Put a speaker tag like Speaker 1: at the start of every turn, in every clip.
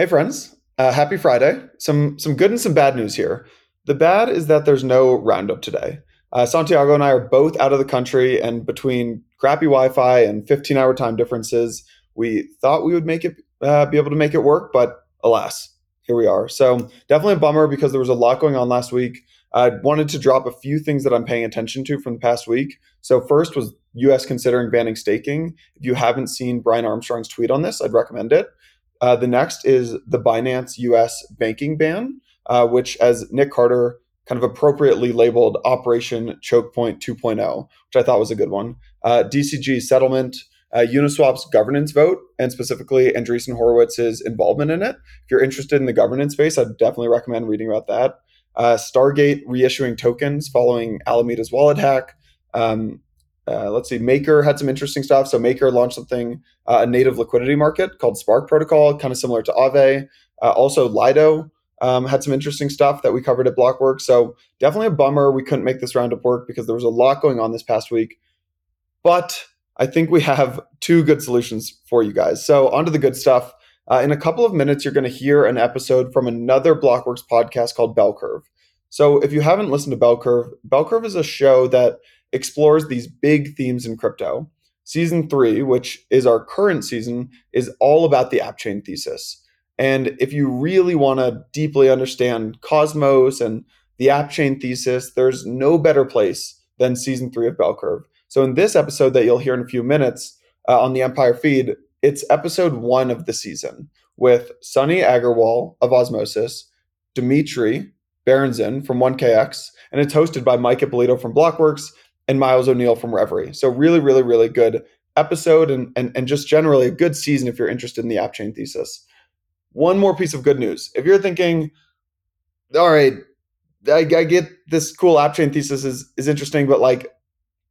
Speaker 1: Hey, friends. Uh, happy Friday. Some some good and some bad news here. The bad is that there's no roundup today. Uh, Santiago and I are both out of the country, and between crappy Wi-Fi and 15-hour time differences, we thought we would make it uh, be able to make it work, but alas, here we are. So definitely a bummer because there was a lot going on last week. I wanted to drop a few things that I'm paying attention to from the past week. So first was U.S. considering banning staking. If you haven't seen Brian Armstrong's tweet on this, I'd recommend it. Uh, the next is the Binance US banking ban, uh, which, as Nick Carter kind of appropriately labeled Operation Choke Point 2.0, which I thought was a good one. Uh, DCG settlement, uh, Uniswap's governance vote, and specifically Andreessen Horowitz's involvement in it. If you're interested in the governance space, I'd definitely recommend reading about that. Uh, Stargate reissuing tokens following Alameda's wallet hack. Um, uh, let's see, Maker had some interesting stuff. So Maker launched something, uh, a native liquidity market called Spark Protocol, kind of similar to Aave. Uh, also, Lido um, had some interesting stuff that we covered at Blockworks. So definitely a bummer we couldn't make this roundup work because there was a lot going on this past week. But I think we have two good solutions for you guys. So onto the good stuff. Uh, in a couple of minutes, you're going to hear an episode from another Blockworks podcast called Bell Curve. So if you haven't listened to Bell Curve, Bell Curve is a show that explores these big themes in crypto. Season three, which is our current season, is all about the app chain thesis. And if you really want to deeply understand Cosmos and the app chain thesis, there's no better place than season three of Bell Curve. So, in this episode that you'll hear in a few minutes uh, on the Empire feed, it's episode one of the season with Sunny Aggarwal of Osmosis, Dimitri Berenzon from 1KX, and it's hosted by Mike Ippolito from Blockworks and Miles O'Neill from Reverie. So really, really, really good episode and, and, and just generally a good season if you're interested in the app chain thesis. One more piece of good news. If you're thinking, all right, I, I get this cool app chain thesis is, is interesting, but like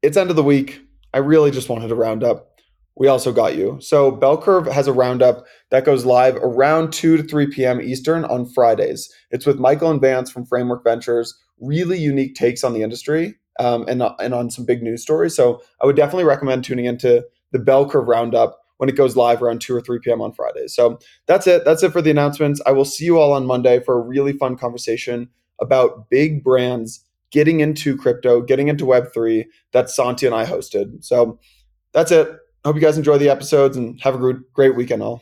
Speaker 1: it's end of the week. I really just wanted to round up. We also got you. So Bell Curve has a roundup that goes live around 2 to 3 p.m. Eastern on Fridays. It's with Michael and Vance from Framework Ventures, really unique takes on the industry um, and, and on some big news stories. So I would definitely recommend tuning into the Bell Curve Roundup when it goes live around 2 or 3 p.m. on Fridays. So that's it. That's it for the announcements. I will see you all on Monday for a really fun conversation about big brands getting into crypto, getting into Web3 that Santi and I hosted. So that's it. Hope you guys enjoy the episodes and have a great weekend all.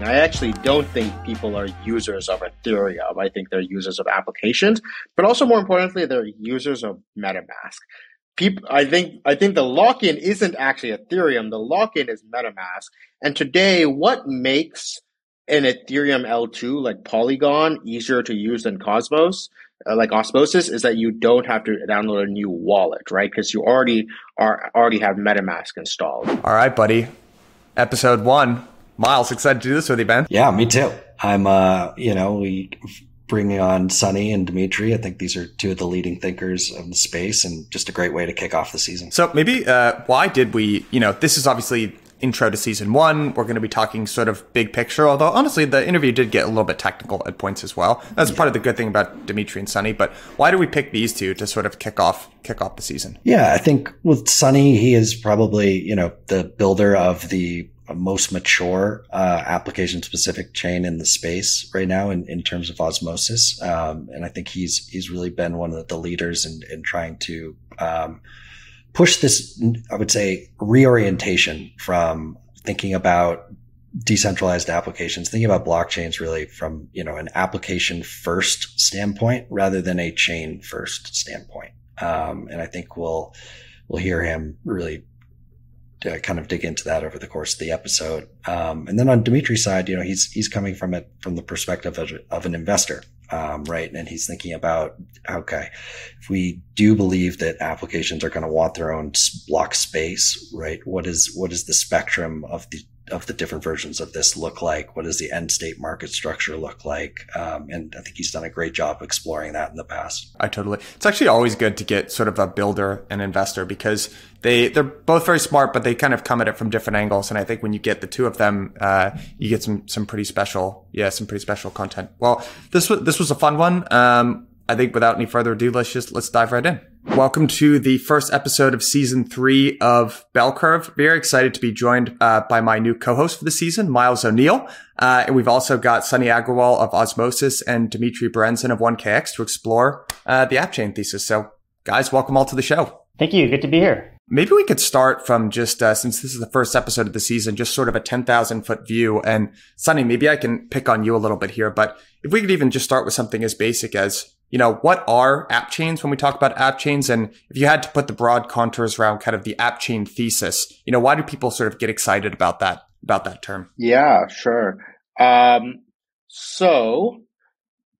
Speaker 2: I actually don't think people are users of Ethereum. I think they're users of applications, but also more importantly, they're users of MetaMask. People, I think, I think the lock-in isn't actually Ethereum. The lock-in is MetaMask. And today, what makes an Ethereum L2 like Polygon easier to use than Cosmos, uh, like Osmosis, is that you don't have to download a new wallet, right? Because you already are already have MetaMask installed.
Speaker 3: All right, buddy. Episode one Miles, excited to do this with you, Ben.
Speaker 4: Yeah, me too. I'm, uh, you know, we bringing on Sunny and Dimitri. I think these are two of the leading thinkers of the space and just a great way to kick off the season.
Speaker 3: So maybe, uh, why did we, you know, this is obviously intro to season one. We're going to be talking sort of big picture, although honestly, the interview did get a little bit technical at points as well. That's yeah. part of the good thing about Dimitri and Sunny. But why do we pick these two to sort of kick off kick off the season?
Speaker 4: Yeah, I think with Sunny, he is probably you know the builder of the most mature uh, application specific chain in the space right now in, in terms of osmosis. Um, and I think he's he's really been one of the leaders in, in trying to um, push this, I would say, reorientation from thinking about decentralized applications, thinking about blockchains really from you know an application first standpoint rather than a chain first standpoint. Um, and I think we'll we'll hear him really to kind of dig into that over the course of the episode. Um, and then on Dimitri's side, you know, he's he's coming from it from the perspective of, of an investor, um, right? And he's thinking about okay, if we do believe that applications are going to want their own block space, right? What is what is the spectrum of the of the different versions of this look like? What does the end state market structure look like? Um, and I think he's done a great job exploring that in the past.
Speaker 3: I totally. It's actually always good to get sort of a builder and investor because they they're both very smart, but they kind of come at it from different angles. And I think when you get the two of them, uh, you get some some pretty special, yeah, some pretty special content. Well, this was this was a fun one. Um, I think without any further ado, let's just let's dive right in. Welcome to the first episode of season three of Bell Curve. Very excited to be joined uh, by my new co-host for the season, Miles O'Neill. Uh, and we've also got Sunny Aggarwal of Osmosis and Dimitri Berenzon of 1KX to explore uh, the app chain thesis. So guys, welcome all to the show.
Speaker 5: Thank you. Good to be here.
Speaker 3: Maybe we could start from just, uh, since this is the first episode of the season, just sort of a 10,000 foot view. And Sunny, maybe I can pick on you a little bit here, but if we could even just start with something as basic as you know, what are app chains when we talk about app chains? And if you had to put the broad contours around kind of the app chain thesis, you know, why do people sort of get excited about that, about that term?
Speaker 2: Yeah, sure. Um, so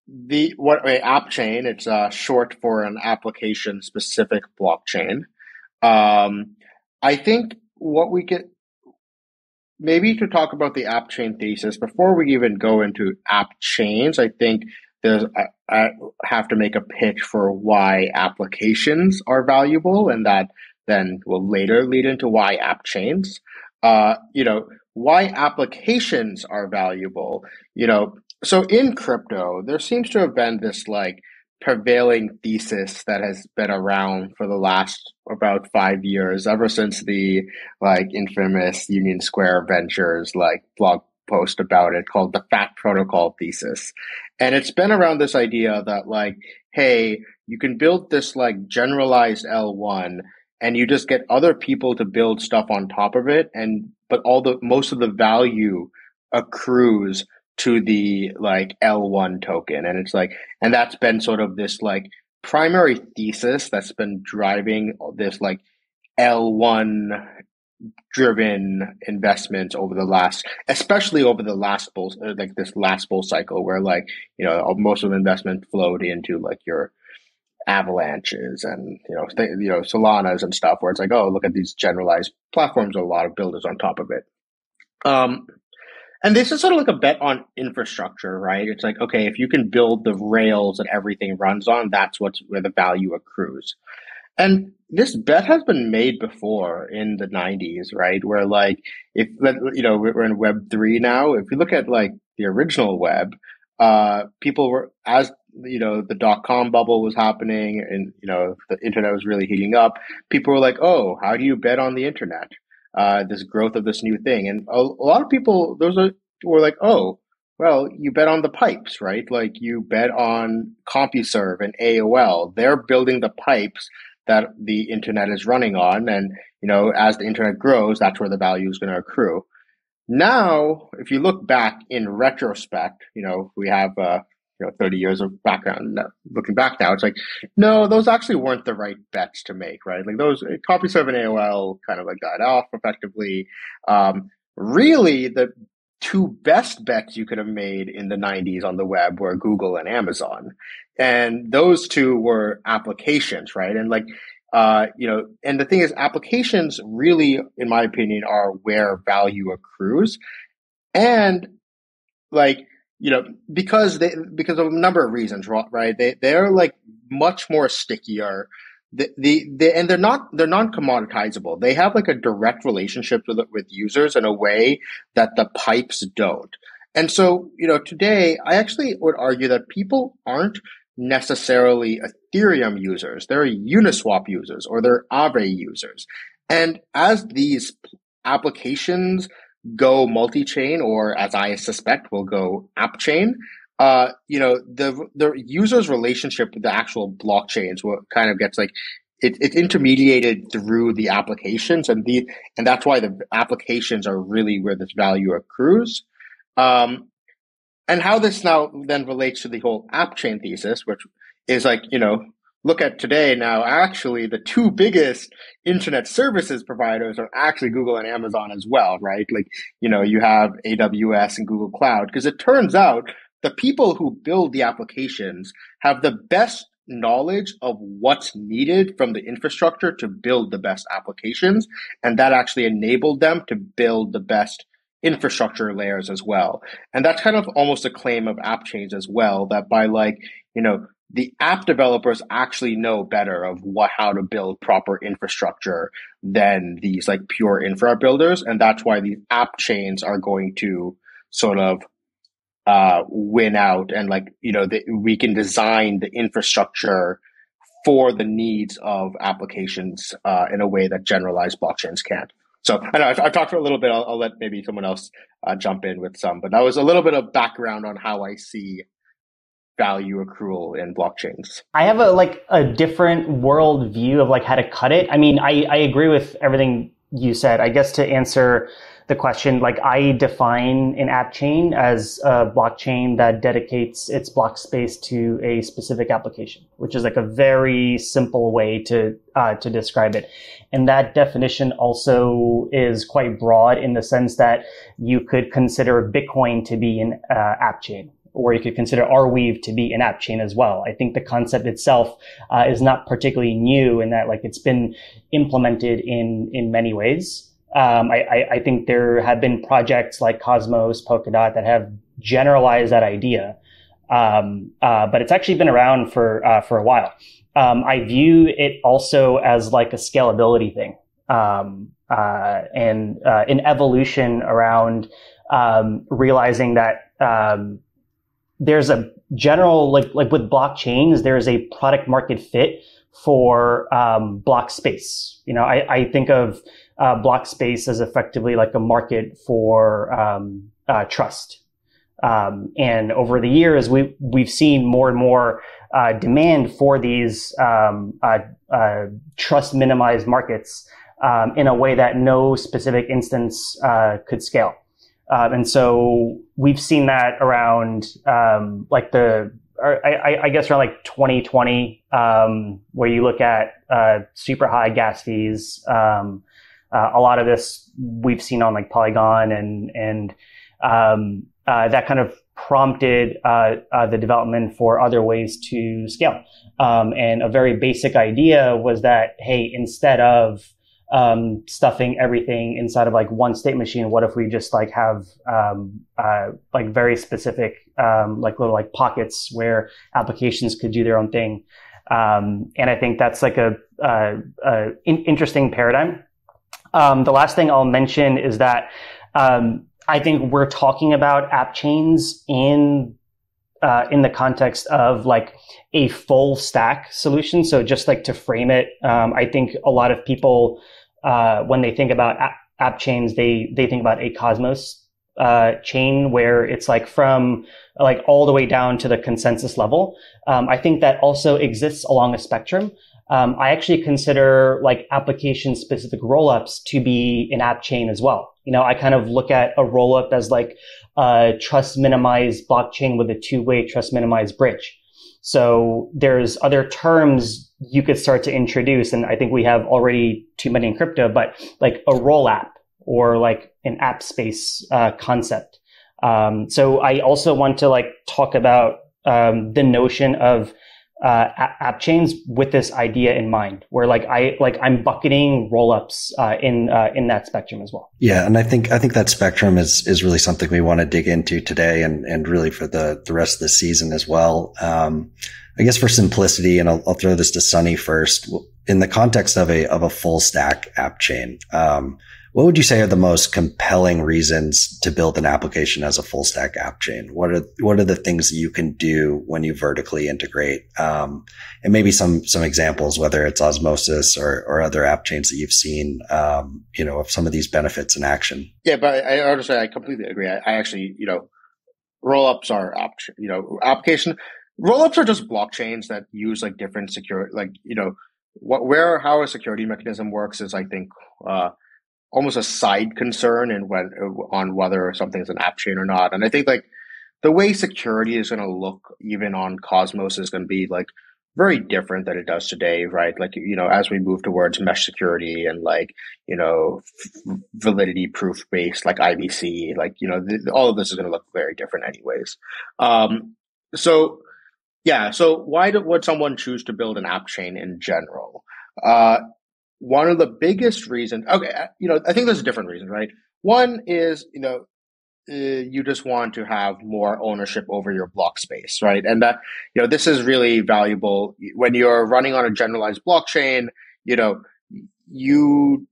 Speaker 2: the, what app chain, it's uh, short for an application specific blockchain. Um, I think what we get, maybe to talk about the app chain thesis before we even go into app chains, I think there's I, I, have to make a pitch for why applications are valuable, and that then will later lead into why app chains. Uh, you know why applications are valuable. You know, so in crypto, there seems to have been this like prevailing thesis that has been around for the last about five years, ever since the like infamous Union Square Ventures like blog post about it called the Fat Protocol thesis. And it's been around this idea that like, hey, you can build this like generalized L1 and you just get other people to build stuff on top of it and but all the most of the value accrues to the like L1 token and it's like and that's been sort of this like primary thesis that's been driving this like L1 driven investments over the last, especially over the last bull, like this last bull cycle, where like you know most of the investment flowed into like your avalanches and you know th- you know Solanas and stuff, where it's like oh look at these generalized platforms, a lot of builders on top of it. Um, and this is sort of like a bet on infrastructure, right? It's like okay, if you can build the rails that everything runs on, that's what's where the value accrues. And this bet has been made before in the 90s, right? Where like if you know we're in Web three now. If you look at like the original web, uh, people were as you know the dot com bubble was happening and you know the internet was really heating up. People were like, "Oh, how do you bet on the internet? Uh, this growth of this new thing." And a, a lot of people, those are were like, "Oh." Well, you bet on the pipes, right? Like you bet on CompuServe and AOL. They're building the pipes that the internet is running on. And, you know, as the internet grows, that's where the value is going to accrue. Now, if you look back in retrospect, you know, we have, uh, you know, 30 years of background looking back now, it's like, no, those actually weren't the right bets to make, right? Like those CompuServe and AOL kind of like died off effectively. Um, really the two best bets you could have made in the 90s on the web were Google and Amazon. And those two were applications, right? And like, uh, you know, and the thing is, applications really, in my opinion, are where value accrues. And like, you know, because they, because of a number of reasons, right? They, they're like much more stickier the, the, the and they're not they're non commoditizable. They have like a direct relationship with with users in a way that the pipes don't. And so, you know, today I actually would argue that people aren't necessarily Ethereum users. They're Uniswap users or they're Aave users. And as these applications go multi-chain or as I suspect will go app chain, uh, you know, the the user's relationship with the actual blockchains what kind of gets like it, it's intermediated through the applications and the and that's why the applications are really where this value accrues. Um, and how this now then relates to the whole app chain thesis, which is like, you know, look at today now, actually the two biggest internet services providers are actually Google and Amazon as well, right? Like, you know, you have AWS and Google Cloud, because it turns out the people who build the applications have the best knowledge of what's needed from the infrastructure to build the best applications. And that actually enabled them to build the best infrastructure layers as well. And that's kind of almost a claim of app chains as well, that by like, you know, the app developers actually know better of what how to build proper infrastructure than these like pure infra builders. And that's why these app chains are going to sort of uh, win out and like, you know, the, we can design the infrastructure for the needs of applications uh, in a way that generalized blockchains can't. So I know I've, I've, talked for a little bit. I'll, I'll let maybe someone else uh, jump in with some, but that was a little bit of background on how I see value accrual in blockchains.
Speaker 5: I have a like a different world view of like how to cut it. I mean, I, I agree with everything you said. I guess to answer the question, like I define an app chain as a blockchain that dedicates its block space to a specific application, which is like a very simple way to uh, to describe it. And that definition also is quite broad in the sense that you could consider Bitcoin to be an uh, app chain or you could consider Arweave to be an app chain as well. I think the concept itself uh, is not particularly new in that like it's been implemented in in many ways. Um, I, I, think there have been projects like Cosmos, Polkadot that have generalized that idea, um, uh, but it's actually been around for uh, for a while. Um, I view it also as like a scalability thing um, uh, and uh, an evolution around um, realizing that um, there's a general like like with blockchains, there is a product market fit for block space. You know, I, I think of uh, block space as effectively like a market for um, uh, trust. Um, and over the years, we we've seen more and more uh, demand for these um, uh, uh, trust minimized markets um, in a way that no specific instance uh, could scale. Um, and so we've seen that around um, like the I, I, guess around like 2020, um, where you look at uh, super high gas fees, um, uh, a lot of this we've seen on like Polygon and and um, uh, that kind of prompted uh, uh the development for other ways to scale. Um, and a very basic idea was that hey, instead of um, stuffing everything inside of like one state machine, what if we just like have um, uh, like very specific um, like little like pockets where applications could do their own thing. Um, and I think that's like a, a, a in- interesting paradigm um, the last thing I'll mention is that um, I think we're talking about app chains in uh, in the context of like a full stack solution. So just like to frame it, um, I think a lot of people uh, when they think about app, app, chains, they they think about a Cosmos uh, chain where it's like from like all the way down to the consensus level. Um, I think that also exists along a spectrum. Um, I actually consider like application specific rollups to be an app chain as well. You know, I kind of look at a rollup as like a trust minimized blockchain with a two way trust minimized bridge. So there's other terms you could start to introduce. And I think we have already too many in crypto, but like a roll app or like an app space uh, concept. Um, so I also want to like talk about um, the notion of uh, app chains with this idea in mind, where like I like I'm bucketing rollups uh, in uh, in that spectrum as well.
Speaker 4: Yeah, and I think I think that spectrum is is really something we want to dig into today, and and really for the the rest of the season as well. Um, I guess for simplicity, and I'll, I'll, throw this to Sunny first. In the context of a of a full stack app chain, um, what would you say are the most compelling reasons to build an application as a full stack app chain? What are what are the things you can do when you vertically integrate? Um, and maybe some some examples, whether it's Osmosis or, or other app chains that you've seen, um, you know, of some of these benefits in action.
Speaker 2: Yeah, but I, honestly I completely agree. I, I actually, you know, rollups are app, you know, application rollups are just blockchains that use like different secure, like you know, what where how a security mechanism works is I think. Uh, almost a side concern and when on whether something's an app chain or not. And I think like the way security is going to look even on Cosmos is going to be like very different than it does today, right? Like you know, as we move towards mesh security and like you know f- validity proof based like IBC, like you know th- all of this is going to look very different anyways. Um, so yeah, so why do, would someone choose to build an app chain in general? Uh, one of the biggest reasons, okay, uh, you know, I think there's a different reason, right? One is, you know, uh, you just want to have more ownership over your block space, right? And that, you know, this is really valuable when you're running on a generalized blockchain, you know, you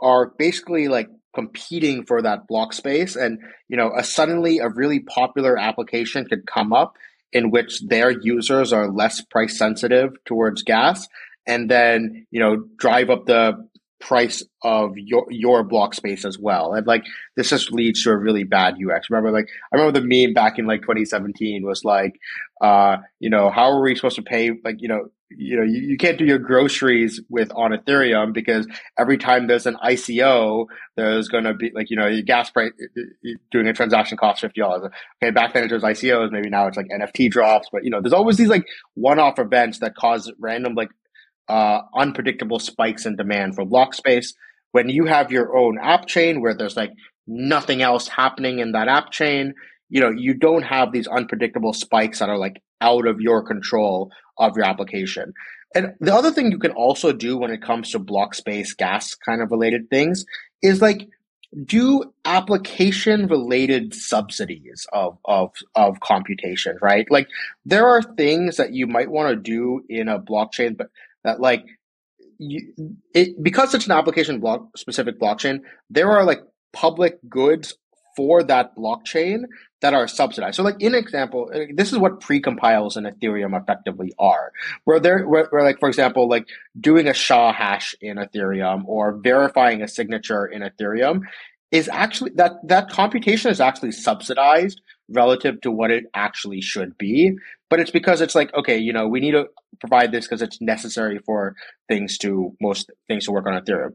Speaker 2: are basically like competing for that block space and you know a suddenly a really popular application could come up in which their users are less price sensitive towards gas and then you know drive up the price of your your block space as well. And like this just leads to a really bad UX. Remember, like I remember the meme back in like 2017 was like, uh, you know, how are we supposed to pay? Like, you know, you know, you, you can't do your groceries with on Ethereum because every time there's an ICO, there's going to be like, you know, your gas price doing a transaction costs fifty dollars. Okay, back then it was ICOs. Maybe now it's like NFT drops, but you know, there's always these like one-off events that cause random like uh, unpredictable spikes in demand for block space. When you have your own app chain where there's like nothing else happening in that app chain, you know, you don't have these unpredictable spikes that are like out of your control of your application. And the other thing you can also do when it comes to block space gas kind of related things is like do application related subsidies of, of, of computation, right? Like there are things that you might want to do in a blockchain, but that like you, it because it's an application block specific blockchain, there are like public goods for that blockchain that are subsidized. So, like in example, uh, this is what precompiles in Ethereum effectively are, where they're where, where, like for example, like doing a SHA hash in Ethereum or verifying a signature in Ethereum is actually that that computation is actually subsidized relative to what it actually should be. But it's because it's like, okay, you know, we need to provide this because it's necessary for things to most things to work on Ethereum.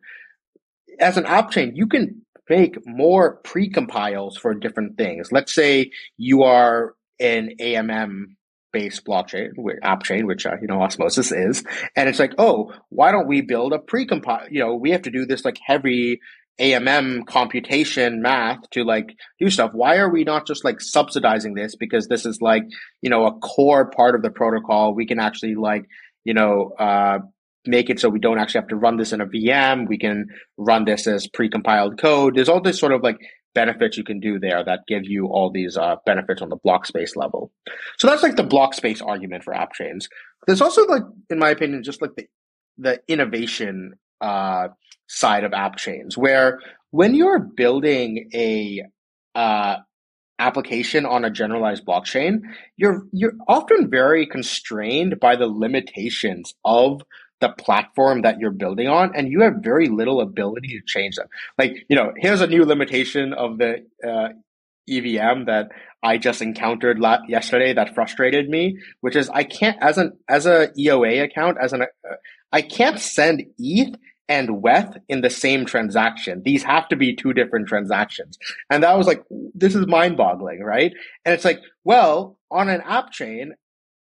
Speaker 2: As an app chain, you can make more pre-compiles for different things. Let's say you are an AMM based blockchain, app chain, which uh, you know Osmosis is, and it's like, oh, why don't we build a pre-compile? You know, we have to do this like heavy AMM computation math to like do stuff. Why are we not just like subsidizing this? Because this is like, you know, a core part of the protocol. We can actually like, you know, uh, make it so we don't actually have to run this in a VM. We can run this as pre-compiled code. There's all this sort of like benefits you can do there that give you all these uh, benefits on the block space level. So that's like the block space argument for app chains. There's also like, in my opinion, just like the the innovation uh, side of app chains, where when you're building a uh, application on a generalized blockchain, you're you're often very constrained by the limitations of the platform that you're building on, and you have very little ability to change them. Like, you know, here's a new limitation of the uh, EVM that I just encountered la- yesterday that frustrated me, which is I can't as an as a EOA account as an uh, I can't send ETH and WETH in the same transaction. These have to be two different transactions. And that was like, this is mind boggling, right? And it's like, well, on an app chain,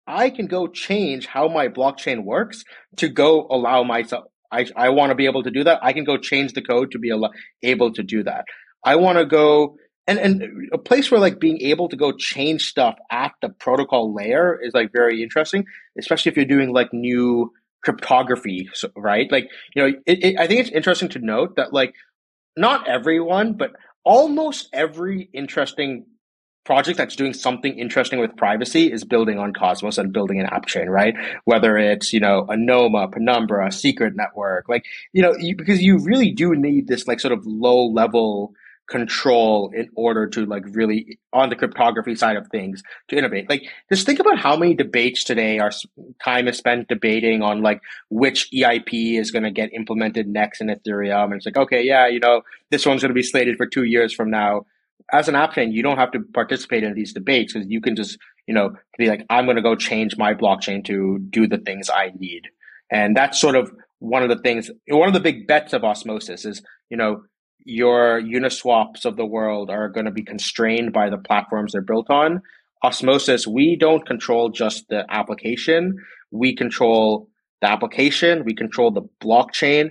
Speaker 2: I can go change how my blockchain works to go allow myself. I, I want to be able to do that. I can go change the code to be able to do that. I want to go and, and a place where like being able to go change stuff at the protocol layer is like very interesting, especially if you're doing like new cryptography, right? Like, you know, it, it, I think it's interesting to note that like not everyone, but almost every interesting project that's doing something interesting with privacy is building on Cosmos and building an app chain, right? Whether it's, you know, Anoma, Penumbra, Secret Network, like, you know, you, because you really do need this like sort of low level control in order to like really on the cryptography side of things to innovate. Like just think about how many debates today are time is spent debating on like which eip is going to get implemented next in ethereum. And it's like okay yeah you know this one's going to be slated for two years from now. As an app chain you don't have to participate in these debates because you can just you know be like i'm going to go change my blockchain to do the things i need. And that's sort of one of the things one of the big bets of osmosis is you know your Uniswaps of the world are going to be constrained by the platforms they're built on. Osmosis, we don't control just the application. We control the application. We control the blockchain.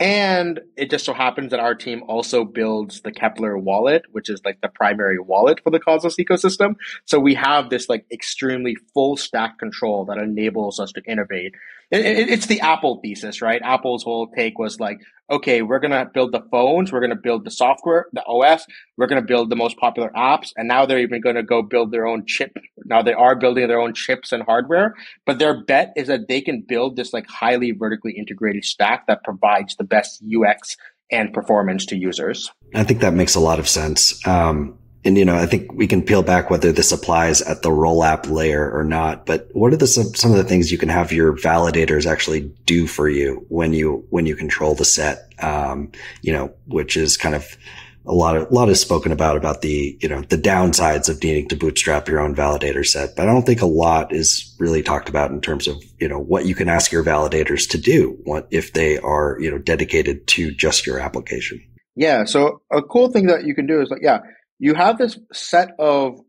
Speaker 2: And it just so happens that our team also builds the Keplr wallet, which is like the primary wallet for the Cosmos ecosystem. So we have this like extremely full stack control that enables us to innovate it, it, it's the Apple thesis, right? Apple's whole take was like, okay, we're going to build the phones, we're going to build the software, the OS, we're going to build the most popular apps. And now they're even going to go build their own chip. Now they are building their own chips and hardware, but their bet is that they can build this like highly vertically integrated stack that provides the best UX and performance to users.
Speaker 4: I think that makes a lot of sense. Um, and you know, I think we can peel back whether this applies at the roll app layer or not. But what are the some, of the things you can have your validators actually do for you when you when you control the set? Um, you know, which is kind of a lot of a lot is spoken about about the you know the downsides of needing to bootstrap your own validator set. But I don't think a lot is really talked about in terms of you know what you can ask your validators to do what if they are you know dedicated to just your application.
Speaker 2: Yeah. So a cool thing that you can do is like, yeah, you have this set of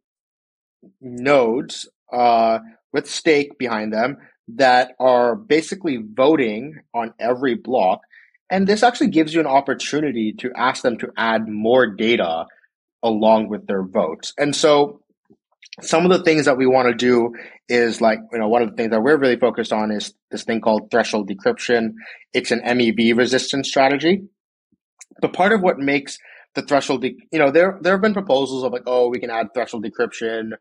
Speaker 2: nodes uh, with stake behind them that are basically voting on every block. And this actually gives you an opportunity to ask them to add more data along with their votes. And so some of the things that we want to do is like, you know, one of the things that we're really focused on is this thing called threshold decryption. It's an MEV resistance strategy. But part of what makes the threshold, you know, there there have been proposals of like, oh, we can add threshold decryption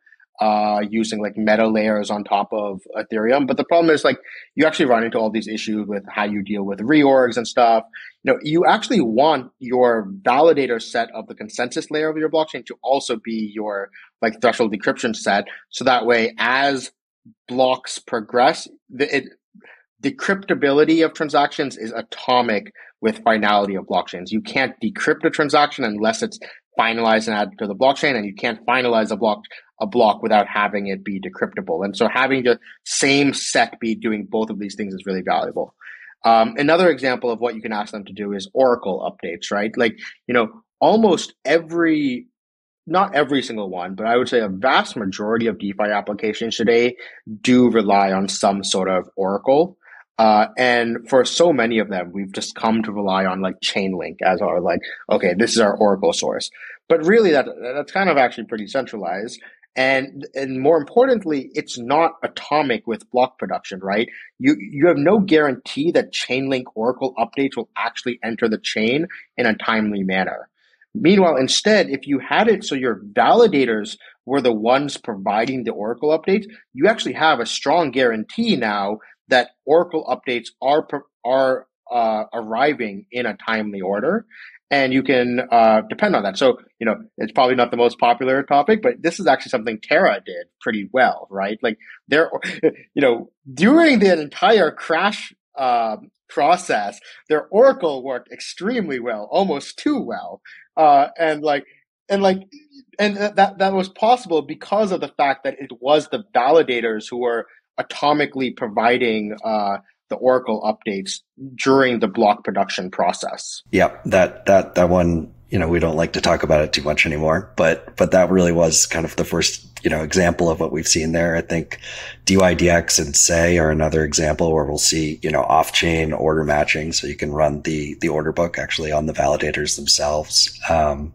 Speaker 2: uh, using like meta layers on top of Ethereum. But the problem is like you actually run into all these issues with how you deal with reorgs and stuff. You know, you actually want your validator set of the consensus layer of your blockchain to also be your like threshold decryption set. So that way, as blocks progress, it, decryptability of transactions is atomic with finality of blockchains. You can't decrypt a transaction unless it's finalized and added to the blockchain, and you can't finalize a block a block without having it be decryptable. And so having the same set be doing both of these things is really valuable. Um, another example of what you can ask them to do is Oracle updates, right? Like, you know, almost every not every single one, but I would say a vast majority of DeFi applications today do rely on some sort of Oracle. Uh, and for so many of them, we've just come to rely on like Chainlink as our like, okay, this is our Oracle source. But really, that that's kind of actually pretty centralized. And and more importantly, it's not atomic with block production, right? You you have no guarantee that Chainlink Oracle updates will actually enter the chain in a timely manner. Meanwhile, instead, if you had it so your validators were the ones providing the Oracle updates, you actually have a strong guarantee now that Oracle updates are are uh, arriving in a timely order, and you can uh, depend on that. So you know it's probably not the most popular topic, but this is actually something Terra did pretty well, right? Like there, you know, during the entire crash uh, process, their Oracle worked extremely well, almost too well, uh, and like and like and that that was possible because of the fact that it was the validators who were atomically providing uh, the Oracle updates during the block production process.
Speaker 4: Yep, that that that one, you know, we don't like to talk about it too much anymore, but but that really was kind of the first, you know, example of what we've seen there. I think DYDX and Sei are another example where we'll see, you know, off-chain order matching, so you can run the the order book actually on the validators themselves. Um,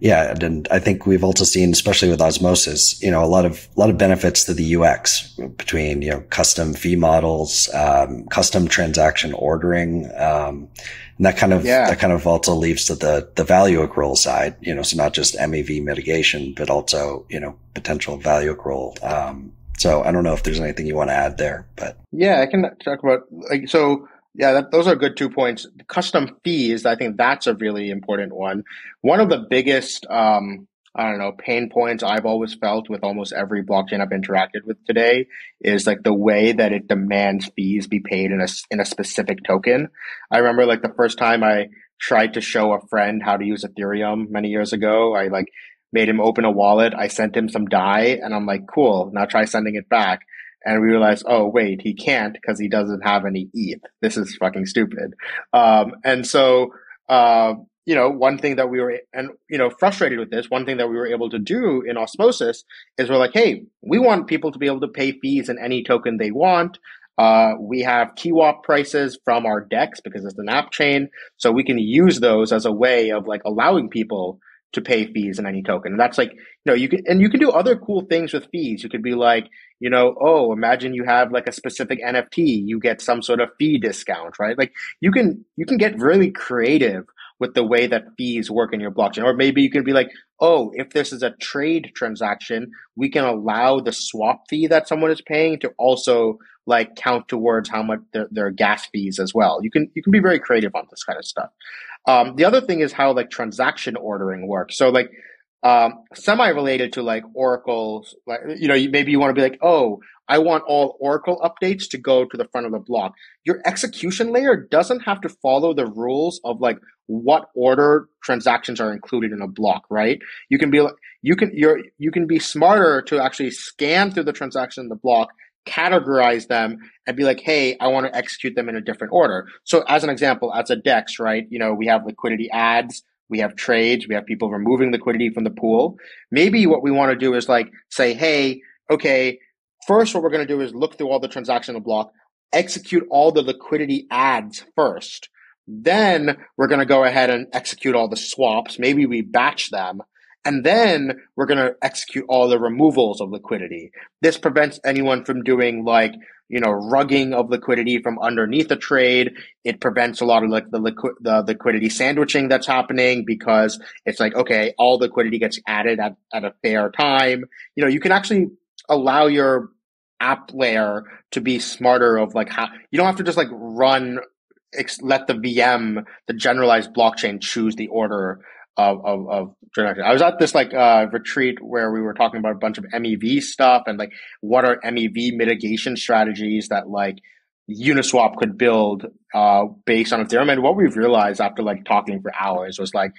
Speaker 4: yeah, and I think we've also seen, especially with osmosis, you know, a lot of a lot of benefits to the UX between you know custom fee models, um, custom transaction ordering, um, and that kind of yeah. that kind of also leaves to the the value accrual side. You know, so not just MEV mitigation, but also you know potential value accrual. Um, so I don't know if there's anything you want to add there, but
Speaker 2: yeah, I can talk about like so yeah, that, those are good two points. Custom fees, I think that's a really important one. One of the biggest, um, I don't know, pain points I've always felt with almost every blockchain I've interacted with today is like the way that it demands fees be paid in a in a specific token. I remember like the first time I tried to show a friend how to use Ethereum many years ago. I like made him open a wallet. I sent him some DAI, and I'm like, cool. Now try sending it back and we realized, oh wait, he can't because he doesn't have any ETH. This is fucking stupid. Um, and so, uh, you know, one thing that we were, and you know, frustrated with this, one thing that we were able to do in Osmosis is we're like, hey, we want people to be able to pay fees in any token they want. Uh, we have TWAP prices from our DEX because it's an app chain. So we can use those as a way of like allowing people to pay fees in any token. And that's like, you know, you can, and you can do other cool things with fees. You could be like, you know, oh, imagine you have like a specific NFT, you get some sort of fee discount, right? Like you can, you can get really creative with the way that fees work in your blockchain. Or maybe you can be like, oh, if this is a trade transaction, we can allow the swap fee that someone is paying to also like count towards how much their, their gas fees as well. You can you can be very creative on this kind of stuff. Um, the other thing is how like transaction ordering works. So like um, semi-related to like Oracle, like you know, maybe you want to be like, oh, I want all Oracle updates to go to the front of the block. Your execution layer doesn't have to follow the rules of like what order transactions are included in a block, right? You can be like, you can you're you can be smarter to actually scan through the transaction in the block categorize them and be like, hey, I want to execute them in a different order. So as an example, as a DEX, right, you know, we have liquidity adds, we have trades, we have people removing liquidity from the pool. Maybe what we want to do is like say, hey, okay, first what we're going to do is look through all the transactional block, execute all the liquidity adds first. Then we're going to go ahead and execute all the swaps. Maybe we batch them and then we're going to execute all the removals of liquidity. This prevents anyone from doing like, you know, rugging of liquidity from underneath a trade. It prevents a lot of like the, the liquidity sandwiching that's happening because it's like, okay, all liquidity gets added at, at a fair time. You know, you can actually allow your app layer to be smarter of like how you don't have to just like run let the VM, the generalized blockchain choose the order of, of, of I was at this like uh, retreat where we were talking about a bunch of MEV stuff and like what are MEV mitigation strategies that like Uniswap could build uh, based on Ethereum. And what we've realized after like talking for hours was like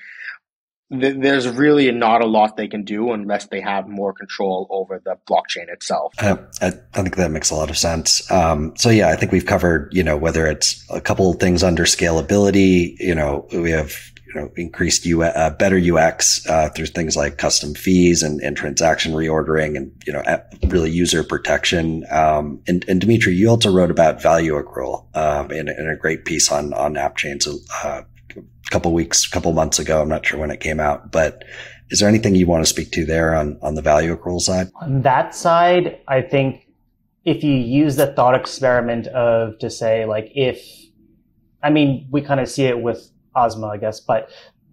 Speaker 2: th- there's really not a lot they can do unless they have more control over the blockchain itself.
Speaker 4: Uh, I, I, think that makes a lot of sense. Um, so yeah, I think we've covered you know whether it's a couple things under scalability. You know, we have you know, increased U, uh, better UX uh, through things like custom fees and, and transaction reordering and, you know, really user protection. Um, and, and Dimitri, you also wrote about value accrual um, in, in, a great piece on, on AppChains uh, a couple weeks, a couple months ago. I'm not sure when it came out, but is there anything you want to speak to there on, on the value accrual side?
Speaker 5: On that side, I think if you use the thought experiment of to say like if I mean, we kind of see it with Osmo, I guess. But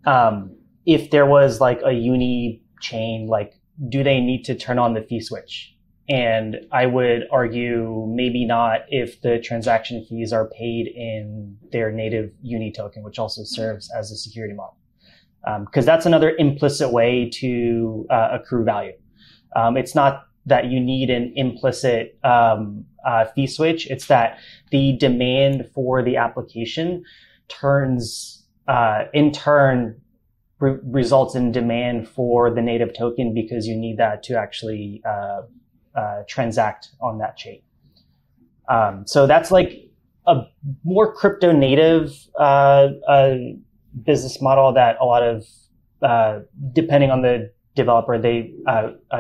Speaker 5: um, if there was like a uni chain, like do they need to turn on the fee switch? And I would argue maybe not if the transaction fees are paid in their native uni token, which also serves as a security model. Because um, that's another implicit way to uh, accrue value. Um, it's not that you need an implicit um, uh, fee switch. It's that the demand for the application turns uh, in turn re- results in demand for the native token because you need that to actually uh, uh, transact on that chain. Um, so that's like a more crypto native uh, uh, business model that a lot of uh, depending on the developer they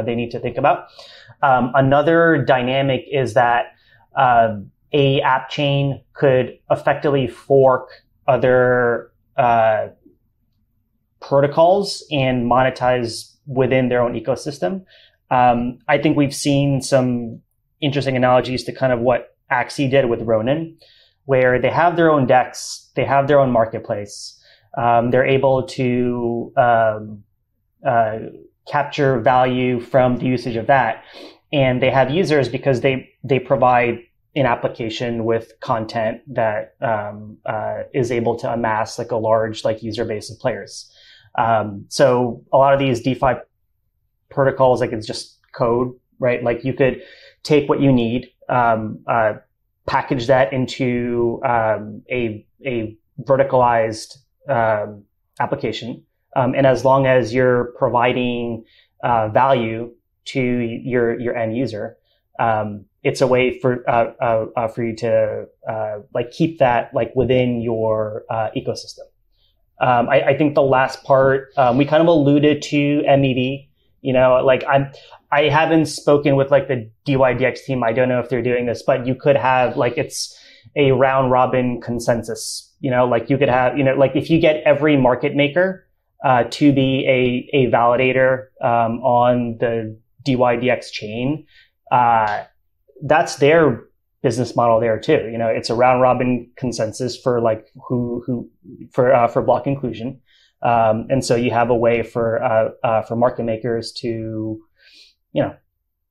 Speaker 5: they need to think about. Um, another dynamic is that a app chain could effectively fork other uh, protocols and monetize within their own ecosystem. Um, I think we've seen some interesting analogies to kind of what Axie did with Ronin, where they have their own DEX, they have their own marketplace. Um, they're able to um, uh, capture value from the usage of that, and they have users because they they provide an application with content that um, uh, is able to amass like a large like user base of players. Um, so a lot of these DeFi protocols, like it's just code, right? Like you could take what you need, um, uh, package that into um, a a verticalized um, application, um, and as long as you're providing uh, value to your your end user, um, it's a way for uh, uh, uh, for you to uh, like keep that like within your uh, ecosystem. Um, I, I, think the last part um, we kind of alluded to MEV You know, like I'm, I haven't spoken with like the DYDX team. I don't know if they're doing this, but you could have like it's a round robin consensus. You know, like you could have, you know, like if you get every market maker uh, to be a a validator um, on the DYDX chain, uh, that's their business model there too. You know, it's a round robin consensus for like who who for uh, for block inclusion, um, and so you have a way for uh, uh, for market makers to, you know,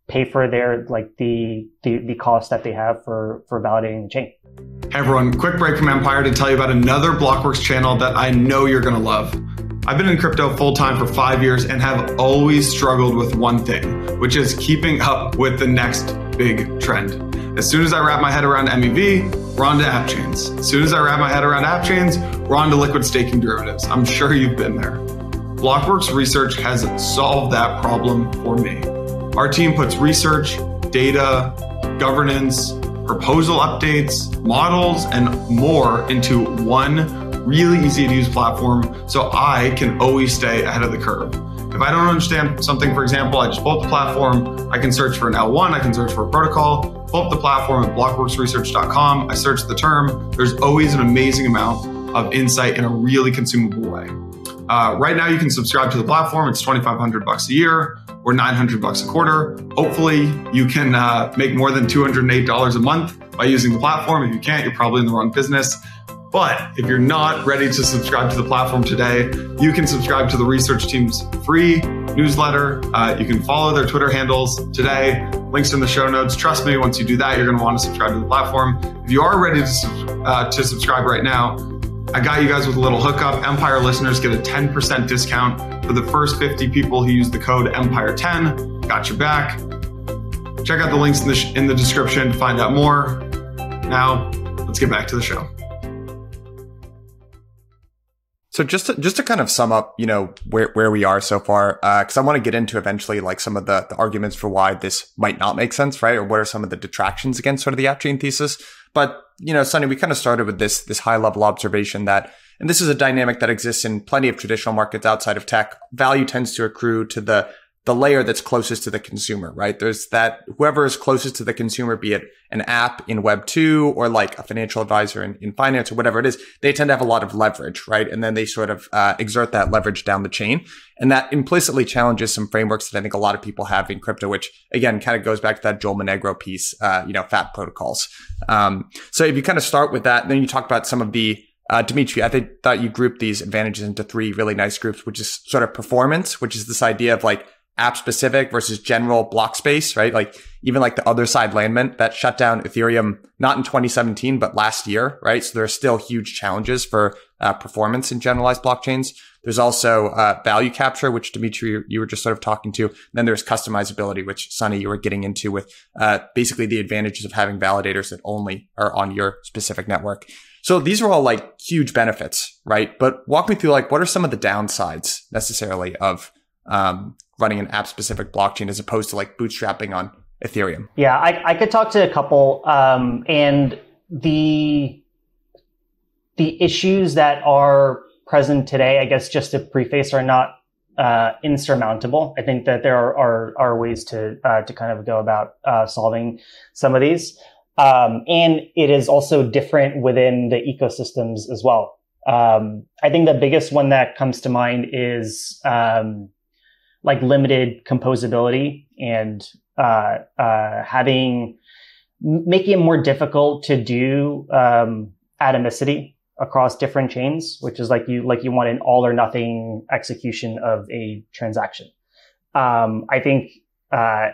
Speaker 5: pay for their like the, the the cost that they have for for validating the chain.
Speaker 1: Hey everyone, quick break from Empire to tell you about another Blockworks channel that I know you're gonna love. I've been in crypto full time for five years and have always struggled with one thing, which is keeping up with the next big trend. As soon as I wrap my head around MEV, we're on to app chains. As soon as I wrap my head around app chains, we're on to liquid staking derivatives. I'm sure you've been there. Blockworks research has solved that problem for me. Our team puts research, data, governance, proposal updates, models, and more into one really easy to use platform so I can always stay ahead of the curve. If I don't understand something, for example, I just pull up the platform, I can search for an L1, I can search for a protocol, pull up the platform at blockworksresearch.com, I search the term. There's always an amazing amount of insight in a really consumable way. Uh, right now, you can subscribe to the platform. It's 2,500 bucks a year or 900 bucks a quarter. Hopefully, you can uh, make more than $208 a month by using the platform. If you can't, you're probably in the wrong business. But if you're not ready to subscribe to the platform today, you can subscribe to the research team's free newsletter. Uh, you can follow their Twitter handles today. Links in the show notes. Trust me, once you do that, you're going to want to subscribe to the platform. If you are ready to, uh, to subscribe right now, I got you guys with a little hookup. Empire listeners get a 10% discount for the first 50 people who use the code Empire10. Got your back. Check out the links in the, sh- in the description to find out more. Now, let's get back to the show.
Speaker 3: So just to, just to kind of sum up, you know, where, where we are so far, because uh, I want to get into eventually like some of the, the arguments for why this might not make sense, right? Or what are some of the detractions against sort of the app chain thesis. But, you know, Sunny, we kind of started with this, this high level observation that, and this is a dynamic that exists in plenty of traditional markets outside of tech. Value tends to accrue to the the layer that's closest to the consumer, right? There's that whoever is closest to the consumer, be it an app in web two or like a financial advisor in, in finance or whatever it is, they tend to have a lot of leverage, right? And then they sort of uh, exert that leverage down the chain. And that implicitly challenges some frameworks that I think a lot of people have in crypto, which again, kind of goes back to that Joel Monegro piece, uh, you know, fat protocols. Um, so if you kind of start with that, then you talk about some of the uh, Dimitri, I think, thought you grouped these advantages into three really nice groups, which is sort of performance, which is this idea of like app specific versus general block space, right? Like even like the Otherside Landmint that shut down Ethereum not in 2017, but last year, right? So there are still huge challenges for uh, performance in generalized blockchains. There's also uh, value capture, which Dimitri, you were just sort of talking to. And then there's customizability, which Sunny, you were getting into with uh, basically the advantages of having validators that only are on your specific network. So these are all like huge benefits, right? But walk me through like what are some of the downsides necessarily of um, running an app specific blockchain as opposed to like bootstrapping on Ethereum?
Speaker 5: Yeah, I, I could talk to a couple. Um, and the the issues that are present today, I guess just to preface, are not uh, insurmountable. I think that there are are, are ways to uh, to kind of go about uh, solving some of these, um, and it is also different within the ecosystems as well. Um, I think the biggest one that comes to mind is um, like limited composability and uh, uh, having making it more difficult to do um, atomicity across different chains, which is like you like you want an all or nothing execution of a transaction. Um, I think uh,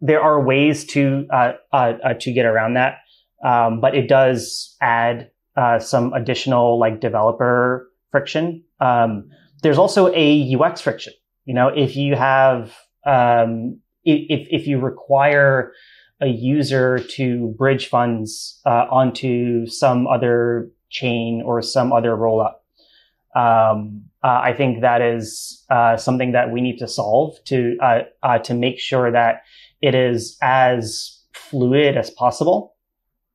Speaker 5: there are ways to uh, uh, uh, to get around that, um, but it does add some additional like developer friction. Um, there's also a UX friction. You know, if you have, um, if, if you require a user to bridge funds uh, onto some other chain or some other rollup, um, uh, I think that is uh, something that we need to solve to uh, uh, to make sure that it is as fluid as possible.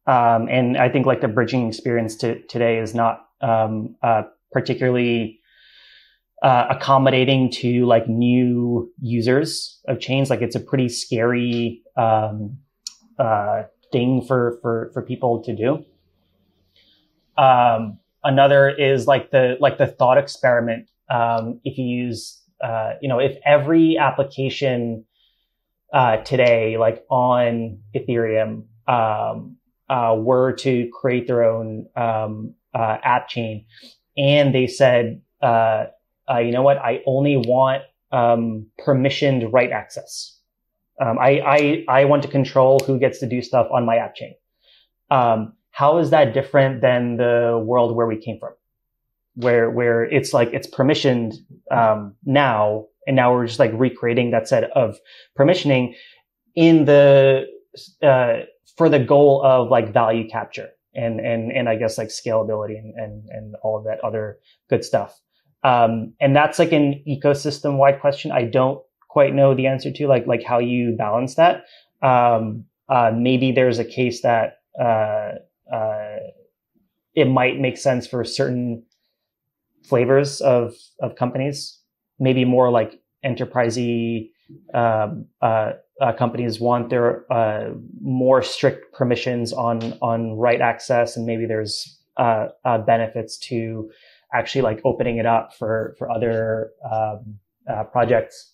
Speaker 5: Um, and I think like the bridging experience to, today is not um, uh, particularly uh, accommodating to like new users of chains. Like it's a pretty scary um, uh, thing for for for people to do. Um, another is like the like the thought experiment. Um, if you use uh, you know if every application uh, today like on Ethereum um, uh, were to create their own um, uh, app chain, and they said, uh, you know what, I only want um, permissioned write access. Um, I, I, I want to control who gets to do stuff on my app chain. Um, how is that different than the world where we came from? Where, where it's like, it's permissioned, um, now, and now we're just like recreating that set of permissioning in the, uh, for the goal of like value capture and and and I guess like scalability and and, and all of that other good stuff. Um, and that's like an ecosystem wide question. I don't quite know the answer to like like how you balance that. Um, uh, maybe there's a case that uh, uh, it might make sense for certain flavors of of companies, maybe more like enterprisey um, uh, uh, companies want their uh, more strict permissions on on write access, and maybe there's benefits to actually like opening it up for for other um, uh, projects.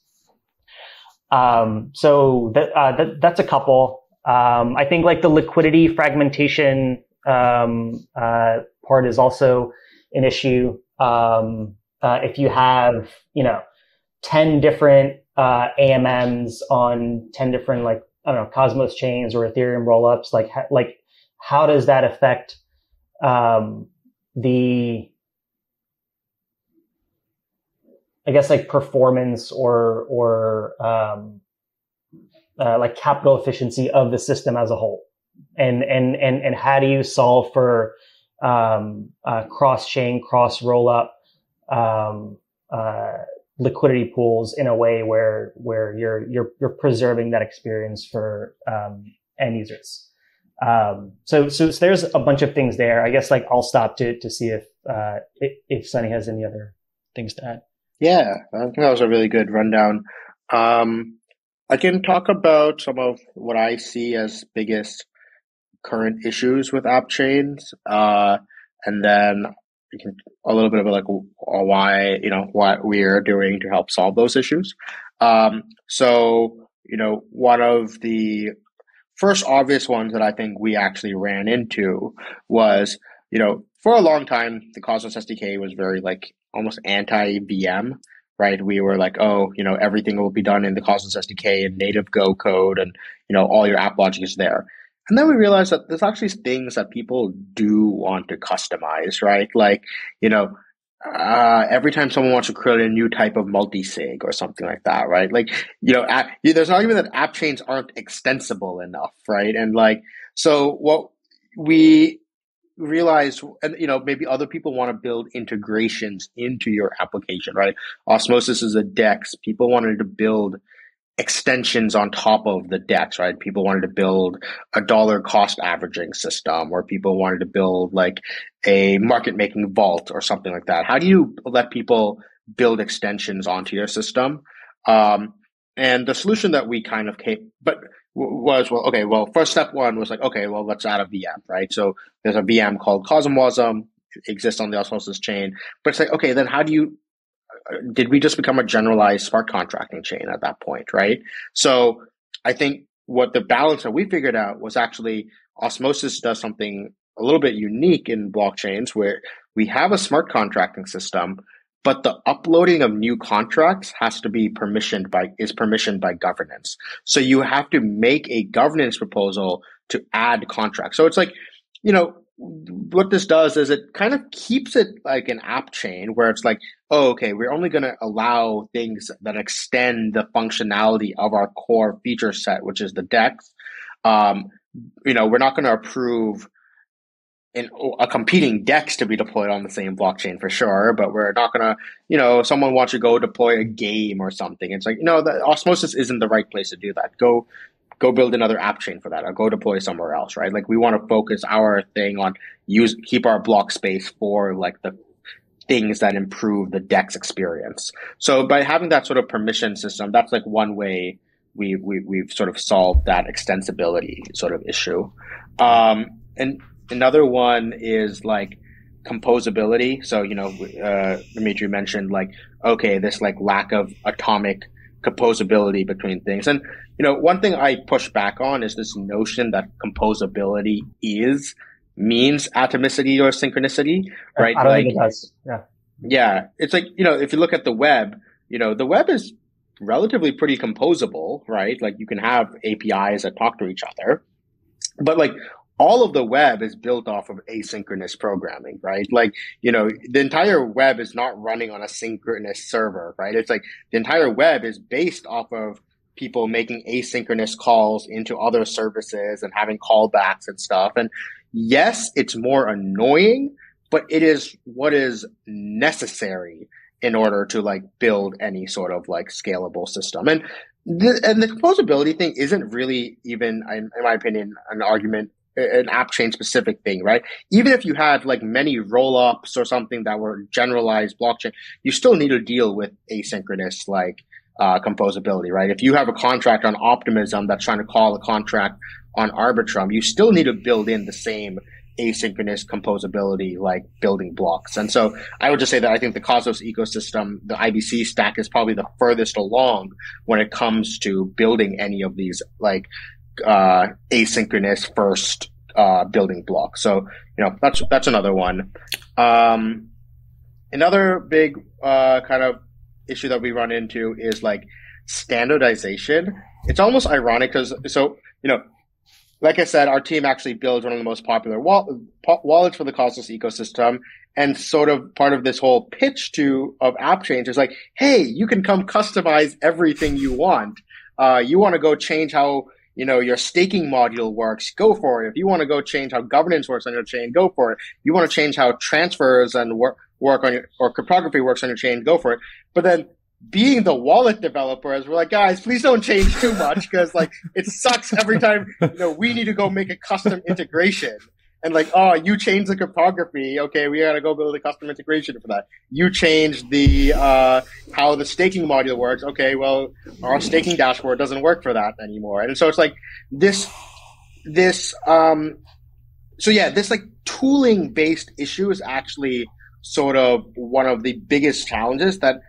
Speaker 5: Um, so that, that, that's a couple. Um, I think like the liquidity fragmentation um, part is also an issue. Um, if you have you know 10 different uh, AMMs on 10 different, like, I don't know, Cosmos chains or Ethereum rollups? Like, ha- like, how does that affect, um, the, I guess like performance or, or, um, uh, like capital efficiency of the system as a whole? And, and, and, and how do you solve for, um, uh, cross chain, cross roll up, um, uh, liquidity pools in a way where where you're you're you're preserving that experience for um, end users. Um, so, so, so there's a bunch of things there. I guess like I'll stop to to see if uh, if Sunny has any other things to add.
Speaker 2: Yeah, I think that was a really good rundown. Um, I can talk about some of what I see as biggest current issues with app chains, uh, and then a little bit of like why you know what we are doing to help solve those issues. Um, so you know one of the first obvious ones that I think we actually ran into was you know for a long time the Cosmos SDK was very like almost anti VM. Right, we were like, oh, you know, everything will be done in the Cosmos SDK and native Go code, and you know, all your app logic is there. And then we realized that there's actually things that people do want to customize, right? Like, you know, uh, every time someone wants to create a new type of multi-sig or something like that, right? Like, you know, app, there's an argument that app chains aren't extensible enough, right? And like, so what we realized, and you know, maybe other people want to build integrations into your application, right? Osmosis is a DEX. People wanted to build extensions on top of the DEX, right? People wanted to build a dollar cost averaging system, or people wanted to build like a market making vault or something like that. How do you let people build extensions onto your system? Um, and the solution that we kind of came, but was well, okay. Well, first step one was like, okay, well, let's add a VM, right? So there's a VM called CosmWasm, exists on the Osmosis chain, but it's like, okay, then how do you uh, did we just become a generalized smart contracting chain at that point, right? So I think what the balance that we figured out was actually Osmosis does something a little bit unique in blockchains where we have a smart contracting system, but the uploading of new contracts has to be permissioned by is permissioned by governance. So you have to make a governance proposal to add contracts. So it's like, you know, what this does is it kind of keeps it like an app chain where it's like, oh, okay, we're only going to allow things that extend the functionality of our core feature set, which is the DEX. Um, you know, we're not going to approve in a competing DEX to be deployed on the same blockchain for sure, but we're not to, you know, someone wants to go deploy a game or something. It's like, you know, the Osmosis isn't the right place to do that. Go go build another app chain for that or go deploy somewhere else, right? Like we want to focus our thing on use keep our block space for like the things that improve the DEX experience. So by having that sort of permission system, that's like one way we, we we've sort of solved that extensibility sort of issue. Um, and another one is like composability. So you know, uh, Dimitri mentioned like okay, this like lack of atomic composability between things, and you know, one thing I push back on is this notion that composability is means atomicity or synchronicity, right?
Speaker 5: I don't like, think it does. Yeah.
Speaker 2: Yeah. It's like, you know, if you look at the web, you know, the web is relatively pretty composable, right? Like you can have APIs that talk to each other. But like all of the web is built off of asynchronous programming, right? Like, you know, the entire web is not running on a synchronous server, right? It's like the entire web is based off of people making asynchronous calls into other services and having callbacks and stuff. And yes, it's more annoying, but it is what is necessary in order to like build any sort of like scalable system. And the, and the composability thing isn't really even, in, in my opinion, an argument an app chain specific thing, right? Even if you had like many roll ups or something that were generalized blockchain, you still need to deal with asynchronous like uh, composability, right? If you have a contract on Optimism that's trying to call a contract on Arbitrum, you still need to build in the same asynchronous composability like building blocks. And so I would just say that I think the Cosmos ecosystem, the IBC stack is probably the furthest along when it comes to building any of these like uh, asynchronous first uh, building block. So, you know, that's that's another one. Um, another big uh, kind of issue that we run into is like standardization. It's almost ironic because so you know like I said, our team actually builds one of the most popular wall- wallets for the Cosmos ecosystem. And sort of part of this whole pitch to of app chains is like, hey, you can come customize everything you want. Uh, you want to go change how you know your staking module works, go for it. If you want to go change how governance works on your chain, go for it. You want to change how transfers and work work on your or cryptography works on your chain, go for it. But then being the wallet developers, we're like, guys, please don't change too much because like it sucks every time you know we need to go make a custom integration. And like, oh, you change the cryptography. Okay, we gotta go build a custom integration for that. You change the uh, how the staking module works. Okay, well, our staking dashboard doesn't work for that anymore. And so it's like this, this. Um, so yeah, this like tooling based issue is actually sort of one of the biggest challenges that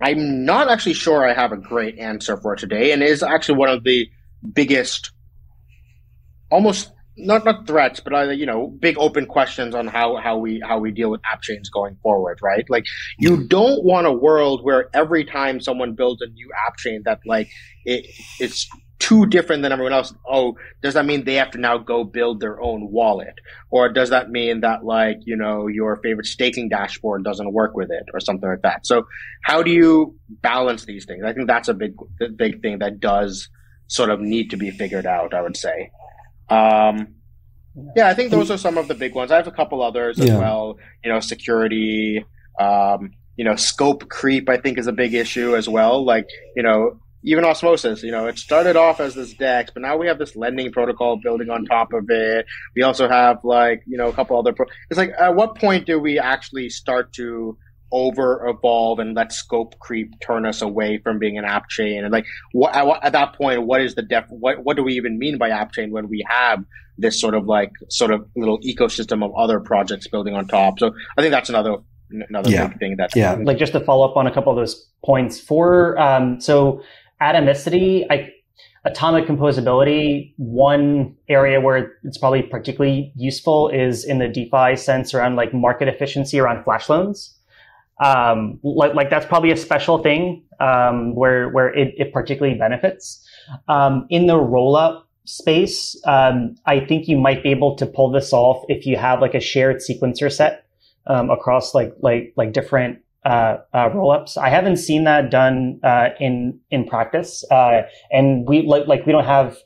Speaker 2: I'm not actually sure I have a great answer for today, and is actually one of the biggest, almost not not threats, but uh, you know, big open questions on how how we how we deal with app chains going forward, right? Like, you don't want a world where every time someone builds a new app chain, that like it, it's too different than everyone else. Oh, does that mean they have to now go build their own wallet? Or does that mean that like, you know, your favorite staking dashboard doesn't work with it or something like that? So how do you balance these things? I think that's a big, big thing that does sort of need to be figured out, I would say. Um, yeah, I think those are some of the big ones. I have a couple others as yeah. well, you know, security, um, you know, scope creep, I think is a big issue as well. Like, you know, even osmosis you know it started off as this dex but now we have this lending protocol building on top of it we also have like you know a couple other pro- it's like at what point do we actually start to over evolve and let scope creep turn us away from being an app chain and like what at, at that point what is the def what what do we even mean by app chain when we have this sort of like sort of little ecosystem of other projects building on top so i think that's another another yeah. big thing that
Speaker 5: yeah like just to follow up on a couple of those points for um so atomicity, I, atomic composability, one area where it's probably particularly useful is in the DeFi sense around like market efficiency around flash loans. Um, like, like that's probably a special thing um, where where it, it particularly benefits. Um, in the roll up space, um, I think you might be able to pull this off if you have like a shared sequencer set um, across like like like different uh, uh, rollups. I haven't seen that done uh, in in practice, uh, and we like like we don't have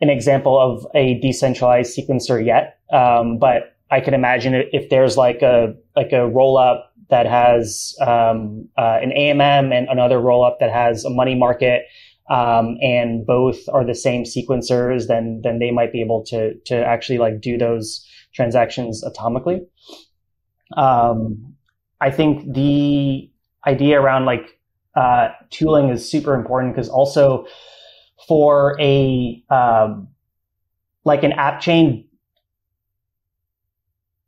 Speaker 5: an example of a decentralized sequencer yet. Um, but I can imagine if there's like a like a rollup that has um, uh, an AMM and another rollup that has a money market. Um, and both are the same sequencers, then then they might be able to to actually like do those transactions atomically. Um, I think the idea around like uh, tooling is super important because also for a um, like an app chain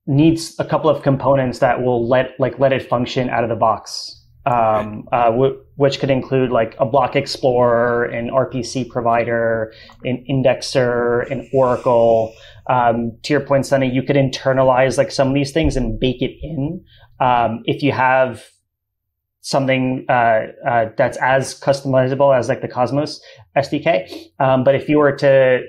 Speaker 5: needs a couple of components that will let like let it function out of the box um, uh, w- which could include like a block explorer, an RPC provider, an indexer, an Oracle. Um, to your point, Sunny, you could internalize like some of these things and bake it in. Um, if you have something uh, uh, that's as customizable as like the Cosmos SDK, um, but if you were to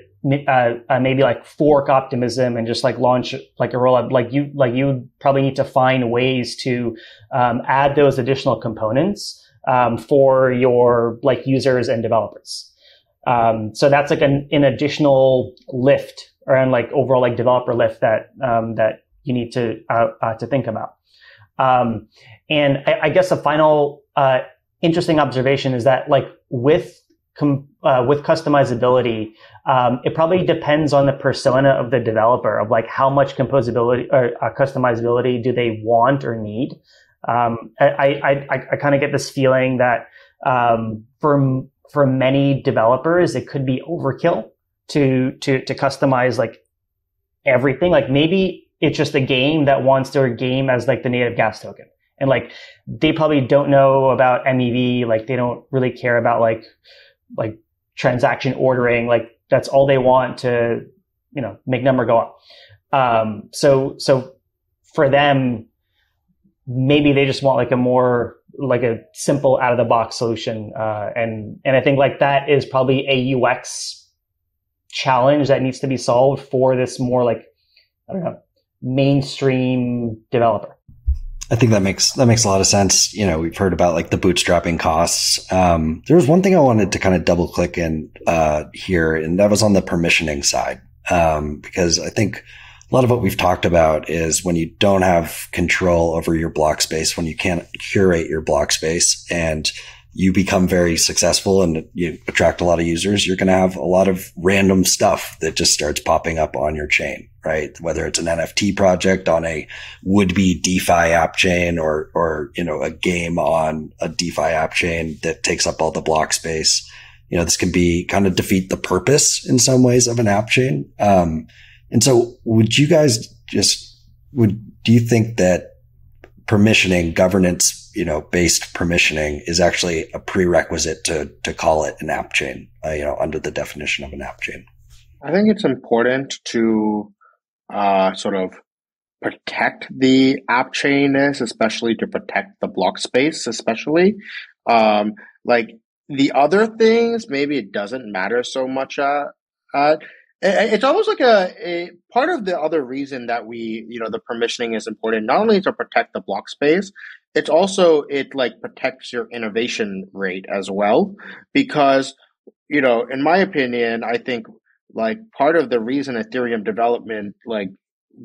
Speaker 5: uh, uh, maybe like fork optimism and just like launch like a rollup like you like you probably need to find ways to um, add those additional components um, for your like users and developers. Um, so that's like an, an additional lift around like overall like developer lift that um, that you need to uh, uh, to think about. Um, and I, I, guess a final uh, interesting observation is that like with com- uh, with customizability, um, it probably depends on the persona of the developer of like how much composability or uh, customizability do they want or need. Um, I, I, I, I kind of get this feeling that um, for for many developers, it could be overkill to to to customize like everything. Like maybe it's just a game that wants their game as like the native gas token. And like they probably don't know about MEV, like they don't really care about like like transaction ordering, like that's all they want to, you know, make number go up. Um, so, so for them, maybe they just want like a more, like a simple out of the box solution. Uh, and, and I think like that is probably a UX challenge that needs to be solved for this more like, I don't know, mainstream developer.
Speaker 4: I think that makes that makes a lot of sense. You know, we've heard about like the bootstrapping costs. Um, there was one thing I wanted to kind of double click in uh, here, and that was on the permissioning side, um, because I think a lot of what we've talked about is when you don't have control over your block space, when you can't curate your block space, and you become very successful and you attract a lot of users, you're going to have a lot of random stuff that just starts popping up on your chain, right? Whether it's an NFT project on a would be DeFi app chain or, or, you know, a game on a DeFi app chain that takes up all the block space. You know, this can be kind of defeat the purpose in some ways of an app chain. Um, and so would you guys just, would, do you think that permissioning governance you know, based permissioning is actually a prerequisite to to call it an app chain, uh, you know, under the definition of an app chain.
Speaker 2: I think it's important to uh, sort of protect the app chainness, especially to protect the block space, especially. Um, like the other things, maybe it doesn't matter so much. Uh, uh, it's almost like a, a part of the other reason that we, you know, the permissioning is important, not only to protect the block space, it's also it like protects your innovation rate as well because you know in my opinion i think like part of the reason ethereum development like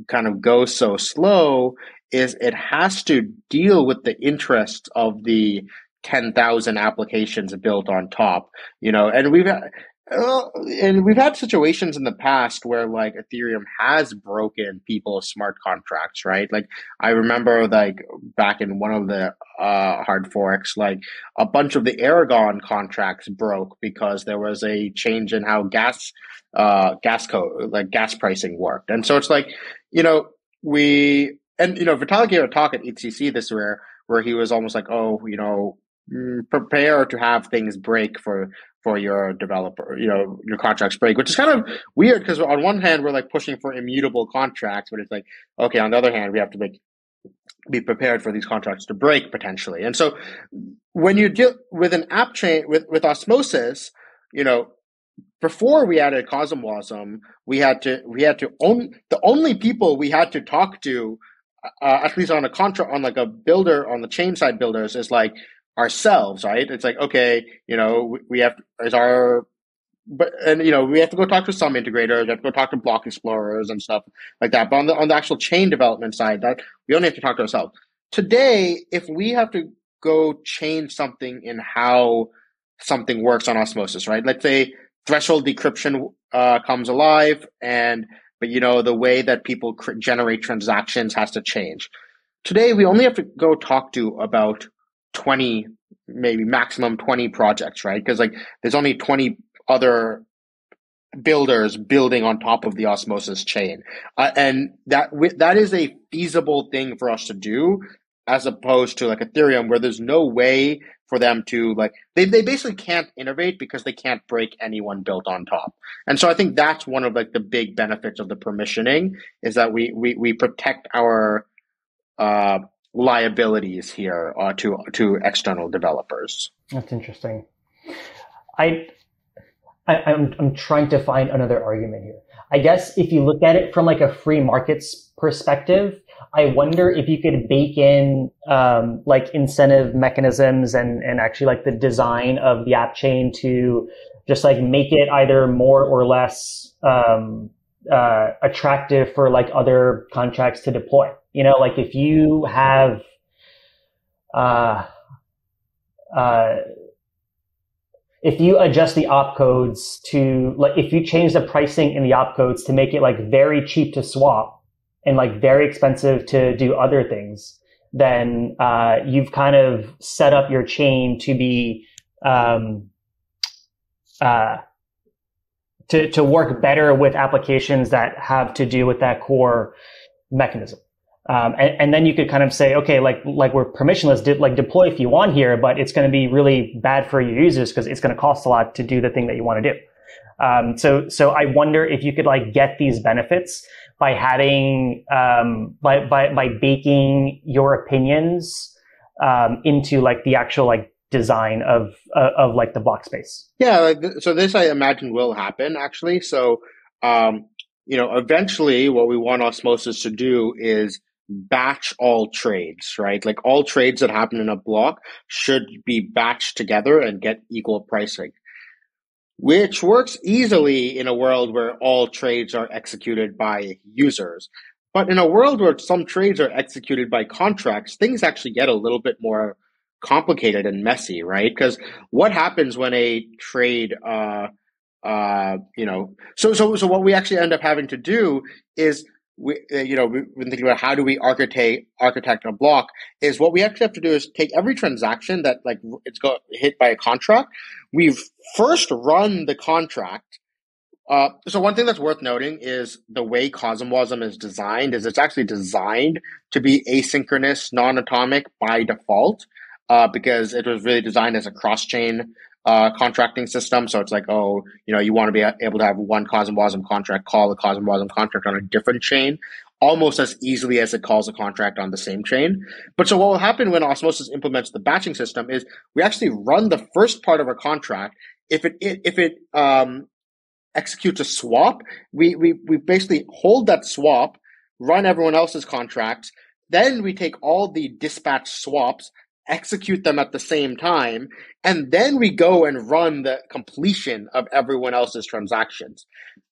Speaker 2: kind of goes so slow is it has to deal with the interests of the 10,000 applications built on top you know and we've and we've had situations in the past where like Ethereum has broken people's smart contracts, right? Like I remember like back in one of the uh, hard forks, like a bunch of the Aragon contracts broke because there was a change in how gas, uh, gas code, like gas pricing worked. And so it's like, you know, we, and you know, Vitalik gave a talk at EthCC this year where he was almost like, oh, you know, mm, prepare to have things break for for your developer, you know, your contracts break, which is kind of weird because on one hand we're like pushing for immutable contracts, but it's like okay, on the other hand we have to make be prepared for these contracts to break potentially. And so when you deal with an app chain with with osmosis, you know, before we added CosmWasm, we had to we had to own the only people we had to talk to, uh, at least on a contract on like a builder on the chain side builders is like ourselves, right? It's like, okay, you know, we have is our but and you know we have to go talk to some integrators, we have to go talk to block explorers and stuff like that. But on the on the actual chain development side, that we only have to talk to ourselves. Today, if we have to go change something in how something works on osmosis, right? Let's say threshold decryption uh, comes alive, and but you know the way that people cr- generate transactions has to change. today we only have to go talk to about 20, maybe maximum 20 projects, right? Because like there's only 20 other builders building on top of the osmosis chain uh, and that that is a feasible thing for us to do as opposed to like ethereum where there's no way for them to like they, they basically can't innovate because they can't break anyone built on top and so i think that's one of like the big benefits of the permissioning is that we we, we protect our uh, liabilities here uh, to to external developers
Speaker 5: that's interesting i I, I'm, I'm trying to find another argument here. I guess if you look at it from like a free markets perspective, I wonder if you could bake in um, like incentive mechanisms and and actually like the design of the app chain to just like make it either more or less um, uh, attractive for like other contracts to deploy. You know, like if you have uh, uh, if you adjust the opcodes to like if you change the pricing in the opcodes to make it like very cheap to swap and like very expensive to do other things then uh, you've kind of set up your chain to be um, uh, to, to work better with applications that have to do with that core mechanism um, and, and, then you could kind of say, okay, like like we're permissionless, de- like deploy if you want here, but it's going to be really bad for your users because it's going to cost a lot to do the thing that you want to do. Um, so so I wonder if you could like get these benefits by having um, by by by baking your opinions um, into like the actual like design of uh, of like the block space.
Speaker 2: Yeah, like th- so this I imagine will happen actually. So um, you know, eventually, what we want osmosis to do is batch all trades, right? Like all trades that happen in a block should be batched together and get equal pricing, which works easily in a world where all trades are executed by users. But in a world where some trades are executed by contracts, things actually get a little bit more complicated and messy, right? Because what happens when a trade, uh, uh, you know, so so so what we actually end up having to do is we, uh, you know, we've been thinking about how do we architect architect a block. Is what we actually have to do is take every transaction that like it's got hit by a contract. We've first run the contract. Uh, so one thing that's worth noting is the way CosmWasm is designed is it's actually designed to be asynchronous, non-atomic by default, uh, because it was really designed as a cross-chain uh, contracting system. So it's like, oh, you know, you want to be able to have one CosmWasm contract call a CosmWasm contract on a different chain almost as easily as it calls a contract on the same chain. But so what will happen when Osmosis implements the batching system is we actually run the first part of a contract. If it, if it um, executes a swap, we, we, we basically hold that swap, run everyone else's contracts, then we take all the dispatch swaps execute them at the same time, and then we go and run the completion of everyone else's transactions.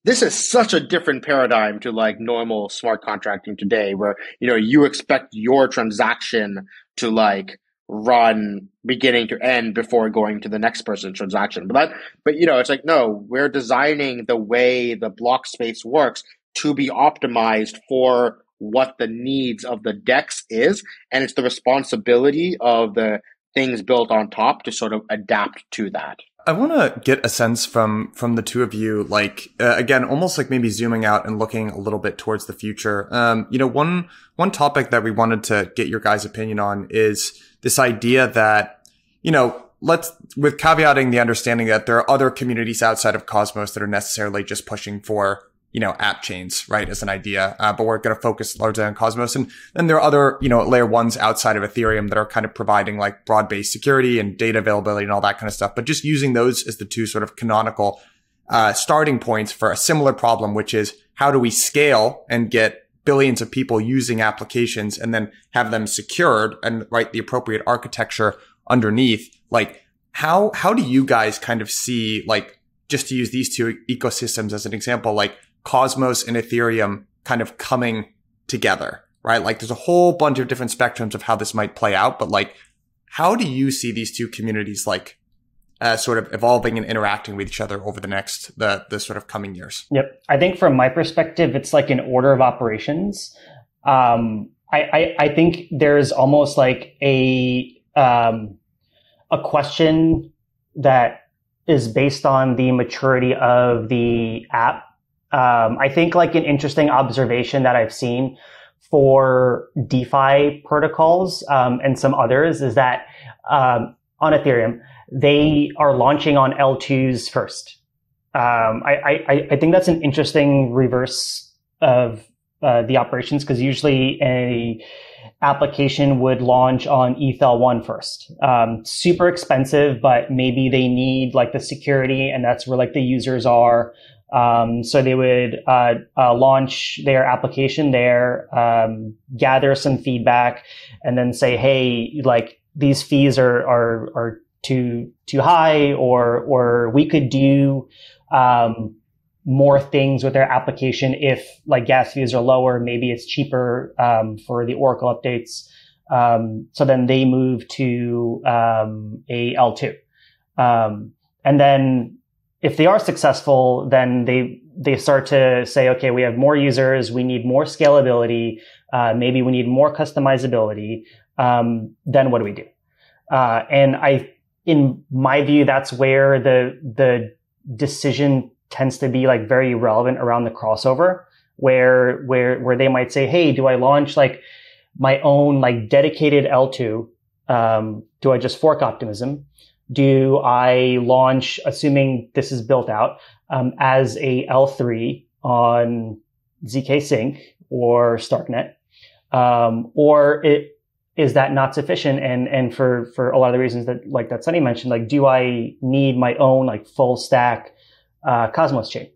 Speaker 2: This is such a different paradigm to like normal smart contracting today, where you know you expect your transaction to like run beginning to end before going to the next person's transaction. But that, but you know, it's like no, we're designing the way the block space works to be optimized for what the needs of the DEX is, and it's the responsibility of the things built on top to sort of adapt to that.
Speaker 3: I want to get a sense from from the two of you, like uh, again, almost like maybe zooming out and looking a little bit towards the future. Um, you know, one one topic that we wanted to get your guys' opinion on is this idea that you know, let's with caveating the understanding that there are other communities outside of Cosmos that are necessarily just pushing for you know, app chains, right, as an idea. Uh, but we're going to focus largely on Cosmos. And then there are other, you know, layer ones outside of Ethereum that are kind of providing like broad based security and data availability and all that kind of stuff. But just using those as the two sort of canonical uh, starting points for a similar problem, which is how do we scale and get billions of people using applications and then have them secured and write the appropriate architecture underneath? Like, how, how do you guys kind of see, like, just to use these two ecosystems as an example, like, Cosmos and Ethereum kind of coming together, right? Like there's a whole bunch of different spectrums of how this might play out, but like, how do you see these two communities like uh, sort of evolving and interacting with each other over the next the the sort of coming years?
Speaker 5: Yep, I think from my perspective, it's like an order of operations. Um, I, I, I think there's almost like a um, a question that is based on the maturity of the app. Um, I think like an interesting observation that I've seen for DeFi protocols um, and some others is that um, on Ethereum they are launching on L2s first. Um, I, I, I think that's an interesting reverse of uh, the operations because usually a application would launch on ETHL1 first. Um, super expensive, but maybe they need like the security and that's where like the users are. Um, so they would uh, uh, launch their application there, um, gather some feedback, and then say, "Hey, like these fees are are are too too high, or or we could do um, more things with their application if like gas fees are lower maybe it's cheaper um, for the oracle updates. Um, so then they move to um, a l2 um, and then if they are successful then they they start to say okay we have more users we need more scalability uh, maybe we need more customizability um, then what do we do? Uh, and i in my view that's where the the decision tends to be like very relevant around the crossover where where where they might say hey do i launch like my own like dedicated l2 um, do i just fork optimism do i launch assuming this is built out um, as a l3 on zkSync or starknet um, or it is that not sufficient and and for for a lot of the reasons that like that sunny mentioned like do i need my own like full stack uh, Cosmos chain.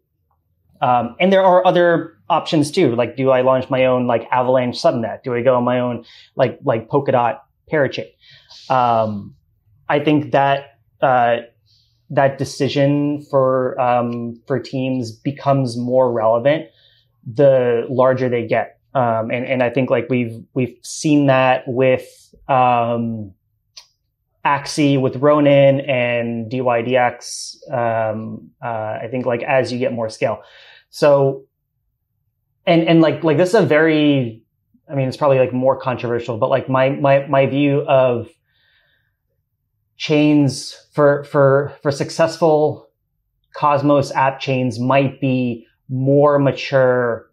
Speaker 5: Um, and there are other options too. Like, do I launch my own like Avalanche subnet? Do I go on my own like like Polkadot parachain? Um, I think that uh, that decision for um, for teams becomes more relevant the larger they get. Um, and and I think like we've we've seen that with um, Axie with Ronin and dYdX. Um, uh, I think like as you get more scale. So, and, and like, like this is a very, I mean, it's probably like more controversial, but like my, my, my view of chains for, for, for successful Cosmos app chains might be more mature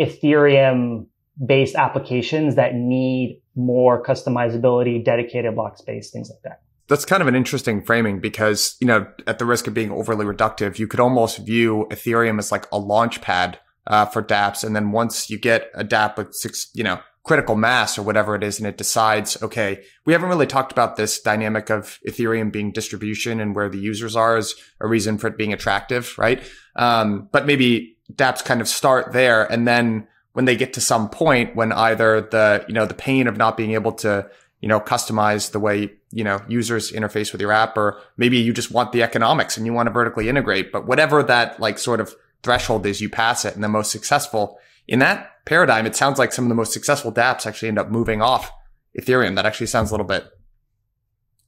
Speaker 5: Ethereum based applications that need more customizability, dedicated block space, things like that.
Speaker 3: That's kind of an interesting framing because, you know, at the risk of being overly reductive, you could almost view Ethereum as like a launch pad uh, for dApps. And then once you get a dApp with six, you know, critical mass or whatever it is, and it decides, okay, we haven't really talked about this dynamic of Ethereum being distribution and where the users are as a reason for it being attractive, right? Um, but maybe dApps kind of start there and then when they get to some point when either the, you know, the pain of not being able to, you know, customize the way, you know, users interface with your app, or maybe you just want the economics and you want to vertically integrate, but whatever that like sort of threshold is, you pass it and the most successful in that paradigm, it sounds like some of the most successful dApps actually end up moving off Ethereum. That actually sounds a little bit,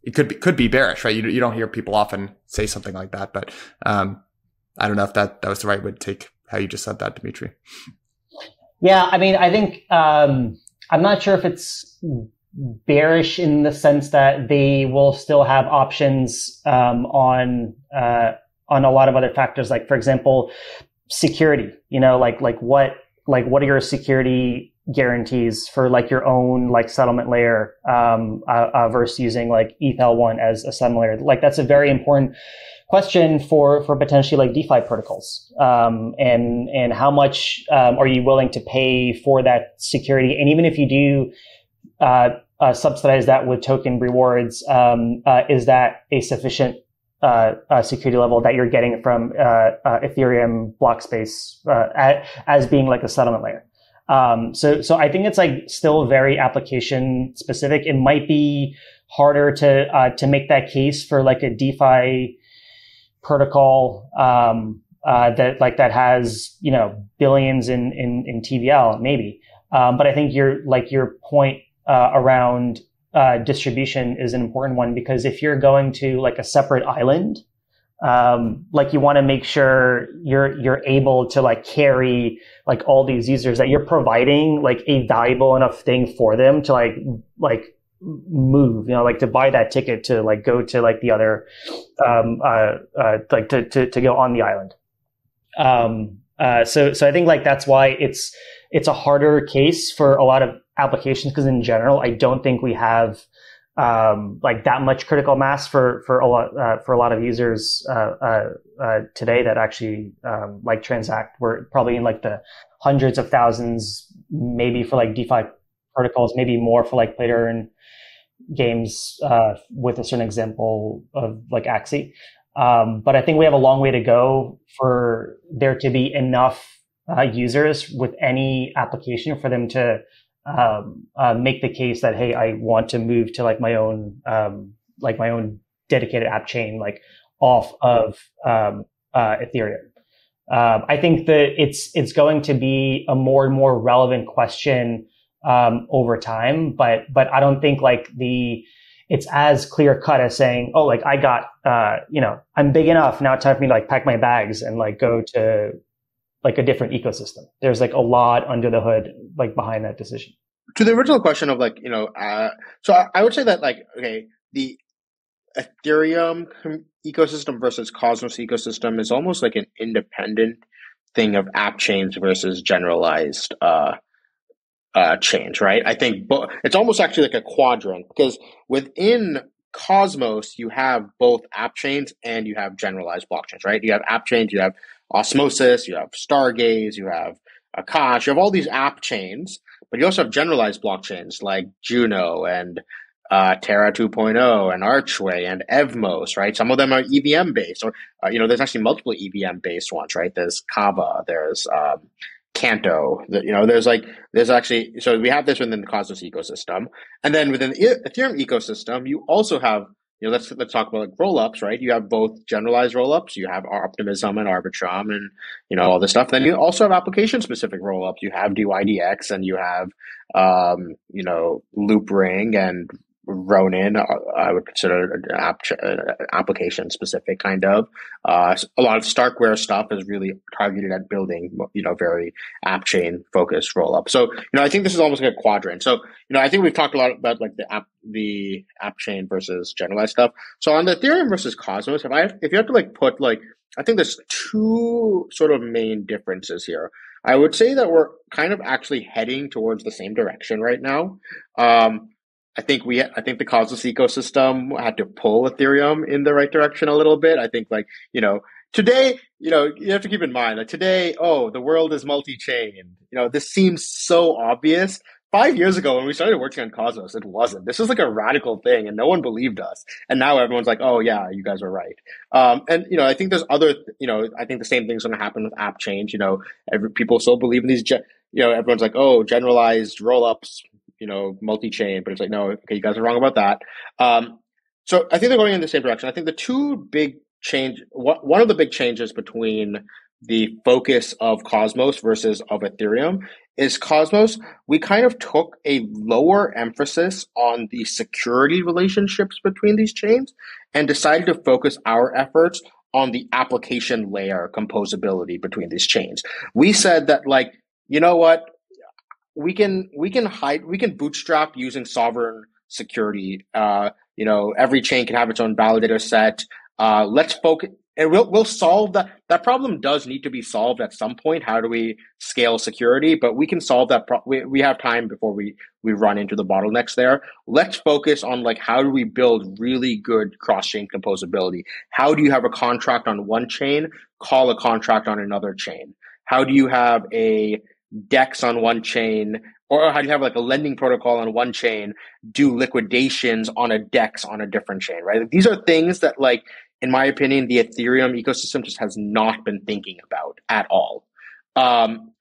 Speaker 3: it could be, could be bearish, right? You, you don't hear people often say something like that, but, um, I don't know if that, that was the right way to take how you just said that, Dimitri.
Speaker 5: Yeah, I mean, I think um, I'm not sure if it's bearish in the sense that they will still have options um, on uh, on a lot of other factors, like for example, security. You know, like like what like what are your security guarantees for like your own like settlement layer um, uh, uh, versus using like ETHL1 as a settlement layer? Like that's a very important question for for potentially like DeFi protocols, um, and and how much um, are you willing to pay for that security? And even if you do uh, uh, subsidize that with token rewards, um, uh, is that a sufficient uh, uh, security level that you're getting from uh, Ethereum block space at, as being like a settlement layer? Um, so, so I think it's like still very application specific. It might be harder to to make that case for like a DeFi protocol um, uh, that like that has you know billions in in, in TVL maybe. Um, but I think your like your point uh, around uh, distribution is an important one because if you're going to like a separate island um, like you want to make sure you're you're able to like carry like all these users that you're providing like a valuable enough thing for them to like like move you know like to buy that ticket to like go to like the other um uh, uh like to, to to go on the island. Um uh so so i think like that's why it's it's a harder case for a lot of applications because in general i don't think we have um, like that much critical mass for for a lot uh, for a lot of users uh, uh, uh, today that actually um, like transact. We're probably in like the hundreds of thousands, maybe for like DeFi protocols, maybe more for like player and games uh, with a certain example of like Axie. Um, but I think we have a long way to go for there to be enough uh, users with any application for them to um, uh, make the case that hey, I want to move to like my own um, like my own dedicated app chain, like off of um, uh, Ethereum. Um, I think that it's it's going to be a more and more relevant question um, over time, but but I don't think like the it's as clear cut as saying, oh, like I got, uh, you know, I'm big enough now. It's time for me to like pack my bags and like go to like a different ecosystem. There's like a lot under the hood, like behind that decision.
Speaker 2: To the original question of like, you know, uh, so I, I would say that like, okay, the Ethereum ecosystem versus Cosmos ecosystem is almost like an independent thing of app chains versus generalized uh, uh, chains, right? I think bo- it's almost actually like a quadrant because within Cosmos, you have both app chains and you have generalized blockchains, right? You have app chains, you have Osmosis, you have Stargaze, you have Akash, you have all these app chains, but you also have generalized blockchains like Juno and uh, Terra 2.0 and Archway and Evmos, right? Some of them are EVM based, or uh, you know, there's actually multiple EVM based ones, right? There's Kava, there's um, Canto, you know, there's like there's actually so we have this within the Cosmos ecosystem, and then within the Ethereum ecosystem, you also have you know, let's let's talk about like rollups, right? You have both generalized rollups, you have Optimism and Arbitrum, and you know all this stuff. Then you also have application specific rollups. You have dYdX, and you have um, you know Loopring and Ronin, uh, I would consider an uh, application specific kind of. Uh, a lot of Starkware stuff is really targeted at building, you know, very app chain focused roll up. So, you know, I think this is almost like a quadrant. So, you know, I think we've talked a lot about like the app, the app chain versus generalized stuff. So on the Ethereum versus Cosmos, if I, if you have to like put like, I think there's two sort of main differences here. I would say that we're kind of actually heading towards the same direction right now. Um, I think we, I think the Cosmos ecosystem had to pull Ethereum in the right direction a little bit. I think like, you know, today, you know, you have to keep in mind that today, oh, the world is multi-chain. You know, this seems so obvious. Five years ago, when we started working on Cosmos, it wasn't. This was like a radical thing, and no one believed us. And now everyone's like, "Oh yeah, you guys are right." Um, and you know, I think there's other, you know, I think the same thing's going to happen with app chains. You know, every, people still believe in these. Ge- you know, everyone's like, "Oh, generalized rollups you know, multi-chain, but it's like, no, okay, you guys are wrong about that. Um, so I think they're going in the same direction. I think the two big change, one of the big changes between the focus of Cosmos versus of Ethereum is Cosmos, we kind of took a lower emphasis on the security relationships between these chains and decided to focus our efforts on the application layer composability between these chains. We said that like, you know what? We can we can hide we can bootstrap using sovereign security. Uh, you know, every chain can have its own validator set. Uh, let's focus. And we'll we'll solve that. That problem does need to be solved at some point. How do we scale security? But we can solve that. Pro- we we have time before we we run into the bottlenecks there. Let's focus on like how do we build really good cross chain composability? How do you have a contract on one chain call a contract on another chain? How do you have a DEX on one chain, or how do you have like a lending protocol on one chain do liquidations on a DEX on a different chain, right? These are things that, like, in my opinion, the Ethereum ecosystem just has not been thinking about at all. Um,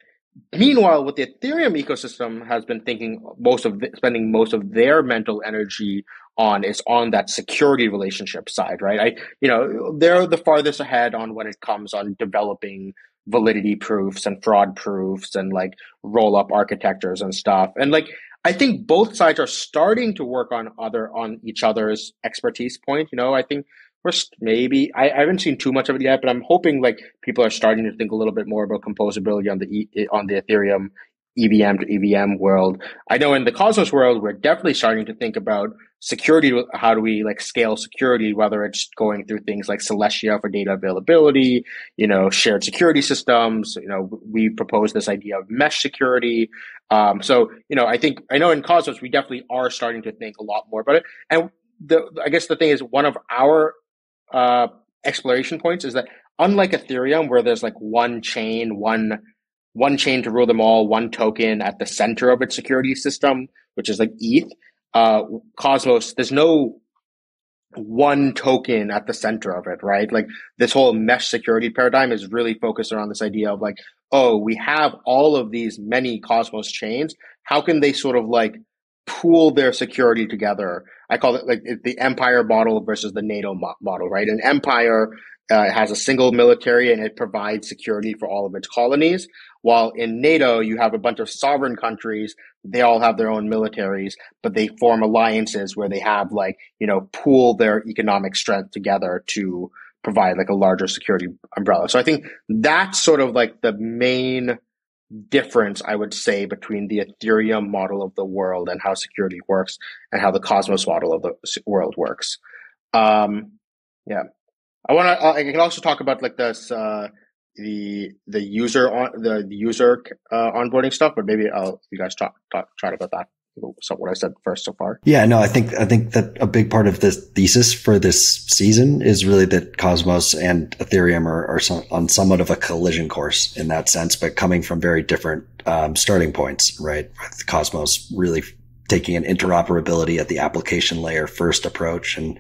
Speaker 2: meanwhile, what the Ethereum ecosystem has been thinking most of the, spending most of their mental energy on is on that security relationship side, right? I, you know, they're the farthest ahead on when it comes on developing validity proofs and fraud proofs and like roll up architectures and stuff. And like I think both sides are starting to work on other on each other's expertise point. You know, I think First, maybe I, I, haven't seen too much of it yet, but I'm hoping like people are starting to think a little bit more about composability on the on the Ethereum EVM to EVM world. I know in the Cosmos world, we're definitely starting to think about security. How do we like scale security, whether it's going through things like Celestia for data availability, you know, shared security systems. You know, we propose this idea of mesh security. Um, so, you know, I think, I know in Cosmos, we definitely are starting to think a lot more about it. And the, I guess the thing is one of our, uh, exploration points is that unlike Ethereum, where there's like one chain, one one chain to rule them all, one token at the center of its security system, which is like ETH. Uh, Cosmos, there's no one token at the center of it, right? Like this whole mesh security paradigm is really focused around this idea of like, oh, we have all of these many Cosmos chains. How can they sort of like pool their security together? I call it like the empire model versus the NATO mo- model, right? An empire uh, has a single military and it provides security for all of its colonies. While in NATO, you have a bunch of sovereign countries. They all have their own militaries, but they form alliances where they have like, you know, pool their economic strength together to provide like a larger security umbrella. So I think that's sort of like the main difference I would say between the Ethereum model of the world and how security works and how the Cosmos model of the world works. Um, yeah. I want to. I can also talk about like this uh, the the user on the, the user uh, onboarding stuff, but maybe I'll you guys talk talk chat about that. So what I said first so far.
Speaker 4: Yeah, no, I think I think that a big part of this thesis for this season is really that Cosmos and Ethereum are, are some, on somewhat of a collision course in that sense, but coming from very different um, starting points. Right, Cosmos really taking an interoperability at the application layer first approach. And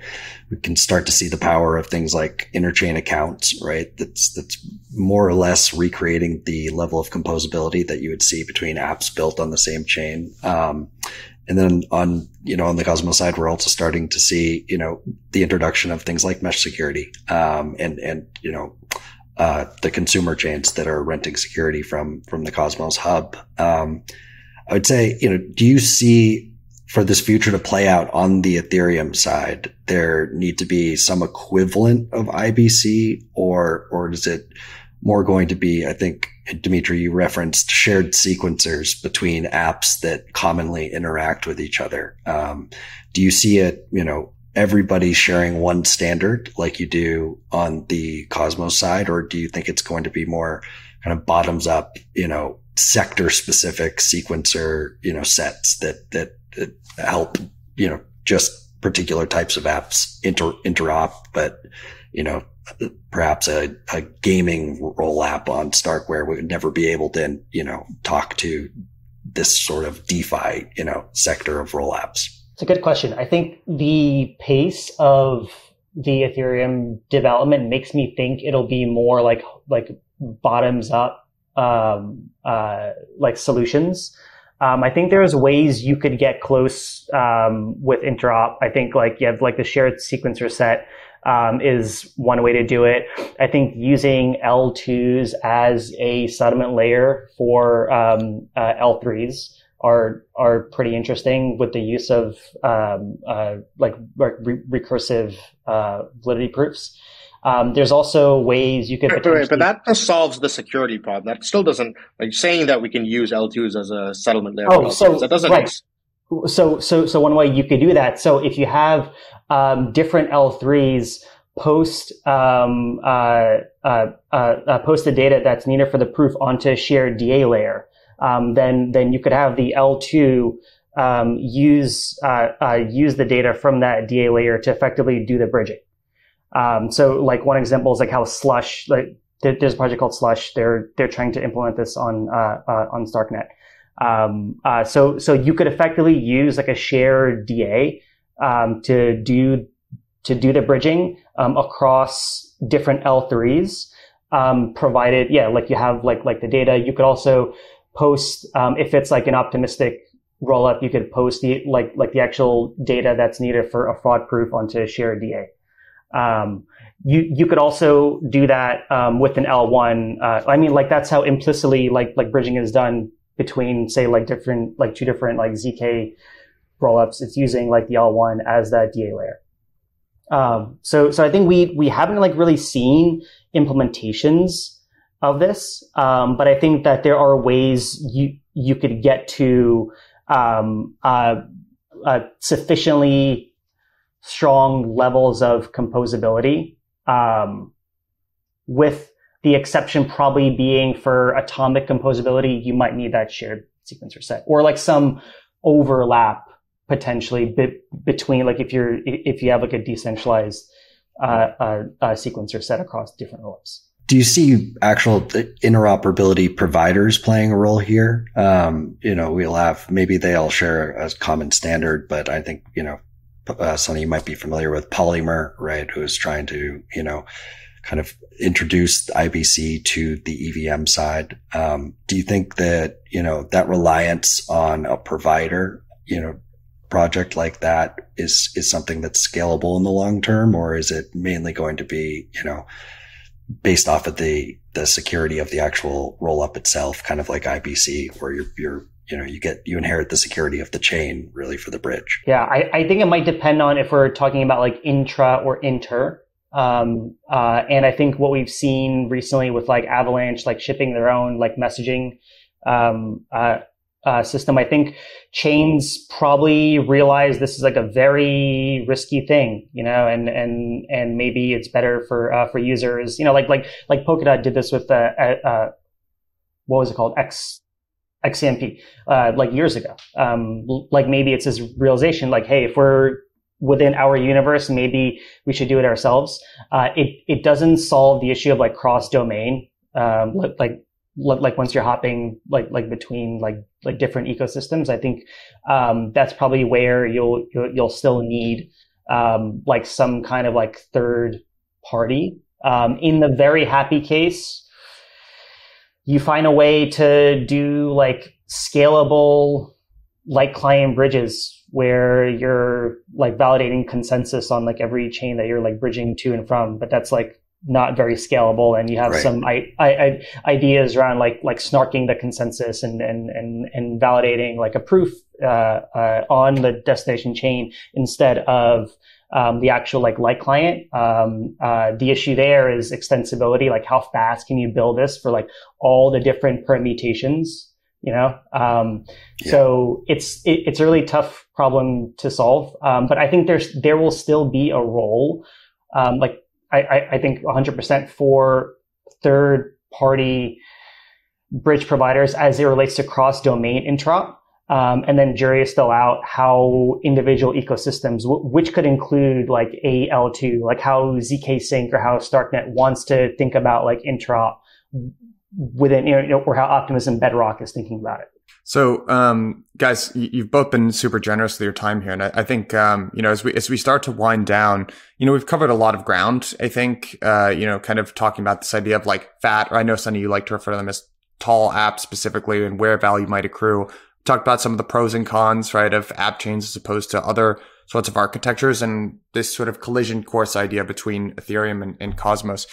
Speaker 4: we can start to see the power of things like interchain accounts, right? That's, that's more or less recreating the level of composability that you would see between apps built on the same chain. Um, and then on, you know, on the Cosmos side, we're also starting to see, you know, the introduction of things like mesh security, um, and, and, you know, uh, the consumer chains that are renting security from, from the Cosmos hub. Um, I would say, you know, do you see for this future to play out on the Ethereum side, there need to be some equivalent of IBC or, or is it more going to be, I think, Dimitri, you referenced shared sequencers between apps that commonly interact with each other. Um, do you see it, you know, everybody sharing one standard like you do on the Cosmos side, or do you think it's going to be more kind of bottoms up, you know, sector specific sequencer, you know, sets that, that, that help, you know, just particular types of apps inter, interop, but, you know, perhaps a, a gaming roll app on Starkware we would never be able to, you know, talk to this sort of DeFi, you know, sector of roll apps.
Speaker 5: It's a good question. I think the pace of the Ethereum development makes me think it'll be more like like bottoms up um, uh, like solutions. Um, I think there's ways you could get close um, with interop. I think like you have like the shared sequencer set um, is one way to do it. I think using L2s as a settlement layer for um, uh, L3s are are pretty interesting with the use of um, uh, like re- recursive uh, validity proofs. Um, there's also ways you could.
Speaker 2: Right, right, but that solves the security problem. That still doesn't like saying that we can use L2s as a settlement layer.
Speaker 5: Oh, so
Speaker 2: that doesn't.
Speaker 5: Right. So, so, so one way you could do that. So if you have um, different L3s post um, uh, uh, uh, uh, post the data that's needed for the proof onto a shared DA layer, um, then then you could have the L2 um, use uh, uh, use the data from that DA layer to effectively do the bridging. Um, so like one example is like how Slush, like there's a project called Slush. They're they're trying to implement this on uh, uh, on Starknet. Um, uh, so so you could effectively use like a shared DA um, to do to do the bridging um, across different L3s. Um, provided, yeah, like you have like like the data. You could also post um, if it's like an optimistic rollup. You could post the like like the actual data that's needed for a fraud proof onto a shared DA. Um, you you could also do that um, with an L1. Uh, I mean, like that's how implicitly like like bridging is done between say like different like two different like zk rollups. It's using like the L1 as that DA layer. Um, so, so I think we we haven't like really seen implementations of this, um, but I think that there are ways you you could get to um, uh, uh, sufficiently strong levels of composability, um, with the exception probably being for atomic composability, you might need that shared sequencer set or like some overlap potentially be- between like if you're if you have like a decentralized uh, uh, uh, sequencer set across different OS.
Speaker 4: Do you see actual interoperability providers playing a role here? Um, you know, we'll have maybe they all share a common standard, but I think you know, uh, Sunny you might be familiar with Polymer, right? Who's trying to you know kind of introduce IBC to the EVM side. Um, do you think that, you know, that reliance on a provider, you know, project like that is, is something that's scalable in the long term, or is it mainly going to be, you know, based off of the, the security of the actual roll up itself, kind of like IBC, where you're, you're, you know, you get, you inherit the security of the chain really for the bridge.
Speaker 5: Yeah. I, I think it might depend on if we're talking about like intra or inter. Um, uh, and I think what we've seen recently with like Avalanche, like shipping their own like messaging um, uh, uh, system, I think chains probably realize this is like a very risky thing, you know, and and and maybe it's better for uh, for users, you know, like like like Polkadot did this with uh, uh, what was it called X XCMP uh, like years ago. Um, like maybe it's this realization, like, hey, if we're within our universe, maybe we should do it ourselves. Uh, it it doesn't solve the issue of like cross domain, um, like like once you're hopping like like between like like different ecosystems. I think um, that's probably where you'll, you'll you'll, still need um, like some kind of like third party. Um, in the very happy case, you find a way to do like scalable like client bridges where you're like validating consensus on like every chain that you're like bridging to and from, but that's like not very scalable and you have right. some I, I, I ideas around like like snarking the consensus and and and, and validating like a proof uh, uh, on the destination chain instead of um, the actual like light client. Um, uh, the issue there is extensibility. Like how fast can you build this for like all the different permutations you know um, yeah. so it's it, it's a really tough problem to solve um, but i think there's there will still be a role um, like I, I, I think 100% for third party bridge providers as it relates to cross domain intra um, and then jury is still out how individual ecosystems, w- which could include like AL2, like how zkSync or how Starknet wants to think about like intra within, you know, or how Optimism Bedrock is thinking about it.
Speaker 3: So, um, guys, you've both been super generous with your time here, and I, I think, um, you know, as we as we start to wind down, you know, we've covered a lot of ground. I think, uh, you know, kind of talking about this idea of like fat, or I know, Sunny, you like to refer to them as tall apps specifically, and where value might accrue. Talked about some of the pros and cons, right, of app chains as opposed to other sorts of architectures, and this sort of collision course idea between Ethereum and, and Cosmos.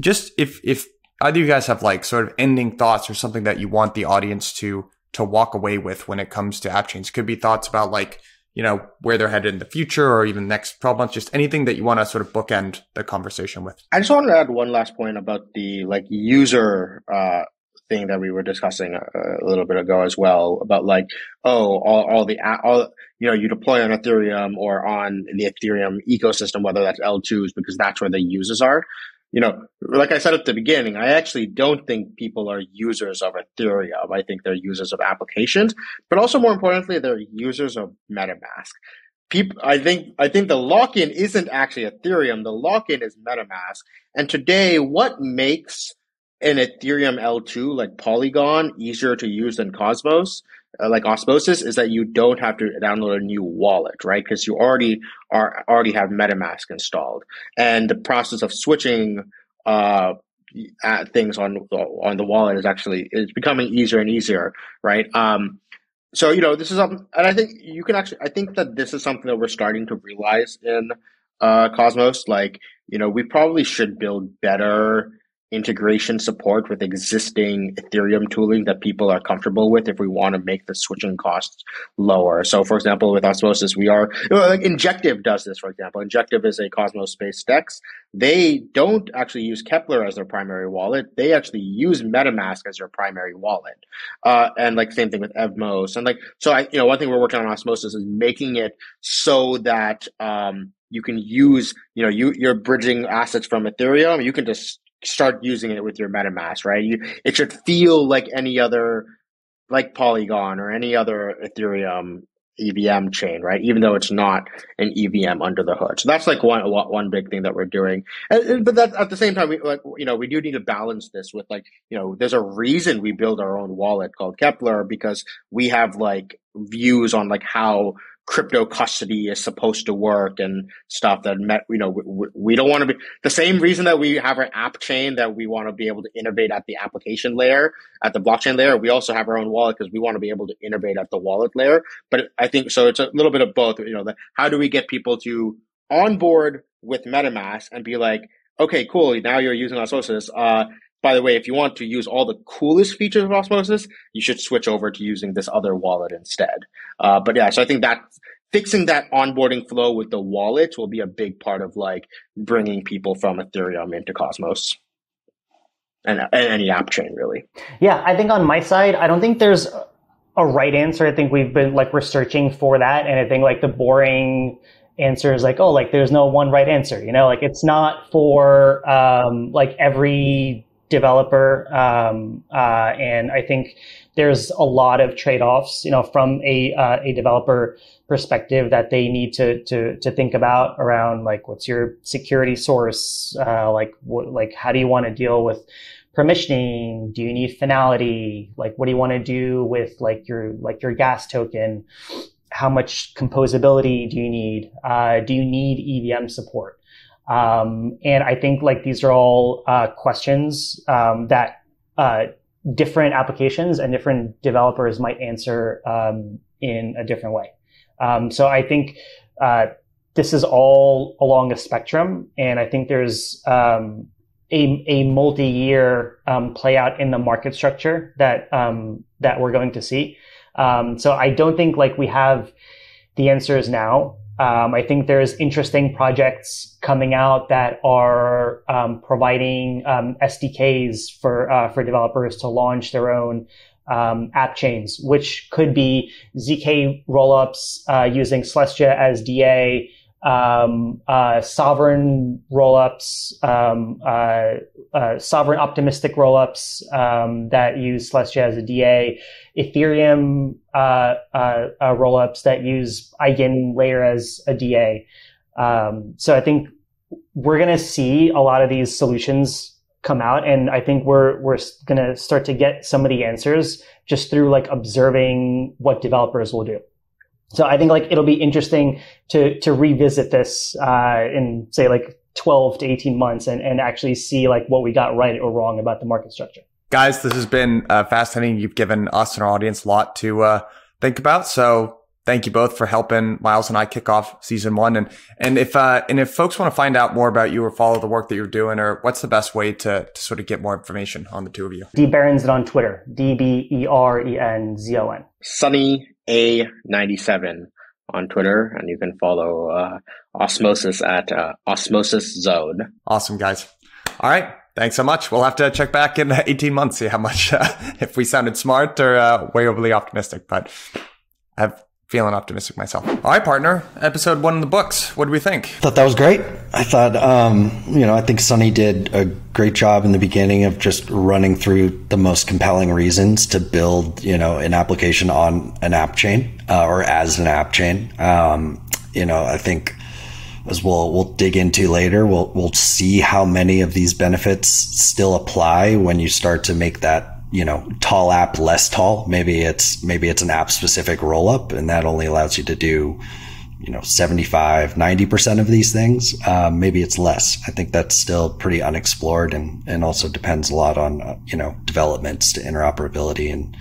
Speaker 3: Just if if either you guys have like sort of ending thoughts or something that you want the audience to to walk away with when it comes to app chains could be thoughts about like you know where they're headed in the future or even next 12 months just anything that you want to sort of bookend the conversation with
Speaker 2: i just want to add one last point about the like user uh thing that we were discussing a, a, little bit ago as well about like oh all, all the all you know you deploy on ethereum or on the ethereum ecosystem whether that's l2s because that's where the users are you know, like I said at the beginning, I actually don't think people are users of Ethereum. I think they're users of applications, but also more importantly, they're users of MetaMask. People, I think, I think the lock-in isn't actually Ethereum. The lock-in is MetaMask. And today, what makes an Ethereum L2 like Polygon easier to use than Cosmos uh, like Osmosis is that you don't have to download a new wallet, right? Because you already are already have MetaMask installed, and the process of switching uh, things on on the wallet is actually is becoming easier and easier, right? Um, so you know this is something, and I think you can actually I think that this is something that we're starting to realize in uh, Cosmos. Like you know we probably should build better integration support with existing Ethereum tooling that people are comfortable with if we want to make the switching costs lower. So, for example, with Osmosis, we are like Injective does this. For example, Injective is a Cosmos based DEX. They don't actually use Keplr as their primary wallet. They actually use MetaMask as their primary wallet. Uh, and like same thing with Evmos. And like so, I you know one thing we're working on Osmosis is making it so that um, you can use you know you you're bridging assets from Ethereum. You can just start using it with your MetaMask, right? You, it should feel like any other, like Polygon or any other Ethereum EVM chain, right? Even though it's not an EVM under the hood. So that's like one one big thing that we're doing. And, but that at the same time, we like you know we do need to balance this with like you know there's a reason we build our own wallet called Keplr because we have like views on like how crypto custody is supposed to work and stuff that met, you know, we, we don't want to be the same reason that we have our app chain that we want to be able to innovate at the application layer, at the blockchain layer. We also have our own wallet because we want to be able to innovate at the wallet layer. But I think so. It's a little bit of both. You know, the, how do we get people to onboard with MetaMask and be like, okay, cool. Now you're using Osmosis. Uh, by the way, if you want to use all the coolest features of Osmosis, you should switch over to using this other wallet instead. Uh, but yeah, so I think that fixing that onboarding flow with the wallet will be a big part of like bringing people from Ethereum into Cosmos. And, and any app chain really.
Speaker 5: Yeah, I think on my side, I don't think there's a right answer. I think we've been like researching for that, and I think like the boring answer is like, oh, like there's no one right answer. You know, like it's not for um, like every developer. Um, uh, and I think there's a lot of trade-offs, you know, from a, uh, a developer perspective that they need to, to, to think about around like, what's your security source? Uh, like, like, how do you want to deal with permissioning? Do you need finality? Like, what do you want to do with like your, like your gas token? How much composability do you need? Uh, do you need EVM support? Um, and I think like these are all uh, questions um, that uh, different applications and different developers might answer um, in a different way. Um, so I think uh, this is all along a spectrum, and I think there's um, a, a multi-year um, play out in the market structure that that we're going to see. so I don't think like we have the answers now. Um, I think there's interesting projects coming out that are um, providing um, SDKs for uh, for developers to launch their own um, app chains, which could be zk rollups uh, using Celestia as DA, um, uh, sovereign rollups, um, uh, uh, sovereign optimistic rollups um, that use Celestia as a DA, Ethereum uh, uh, uh, rollups that use EigenLayer as a DA. Um, so I think we're going to see a lot of these solutions come out, and I think we're we're going to start to get some of the answers just through like observing what developers will do. So I think like it'll be interesting to to revisit this uh, in say like 12 to 18 months and, and actually see like what we got right or wrong about the market structure.
Speaker 3: Guys, this has been uh, fascinating. You've given us and our audience a lot to uh, think about. So thank you both for helping Miles and I kick off season one. And and if uh, and if folks want to find out more about you or follow the work that you're doing, or what's the best way to, to sort of get more information on the two of you?
Speaker 5: D Berenzon on Twitter. D B E R E N Z O N.
Speaker 2: Sunny A97 on Twitter, and you can follow uh, Osmosis at uh, Osmosis Zone.
Speaker 3: Awesome, guys. All right. Thanks so much. We'll have to check back in 18 months, see how much, uh, if we sounded smart or uh, way overly optimistic. But I've feeling optimistic myself. All right, partner. Episode one in the books. What do we think?
Speaker 4: Thought that was great. I thought, um, you know, I think Sunny did a great job in the beginning of just running through the most compelling reasons to build, you know, an application on an app chain uh, or as an app chain. Um, you know, I think as we'll we'll dig into later, we'll we'll see how many of these benefits still apply when you start to make that you know, tall app less tall. Maybe it's, maybe it's an app specific roll up and that only allows you to do, you know, 75, 90% of these things. Um, maybe it's less. I think that's still pretty unexplored and, and also depends a lot on, uh, you know, developments to interoperability and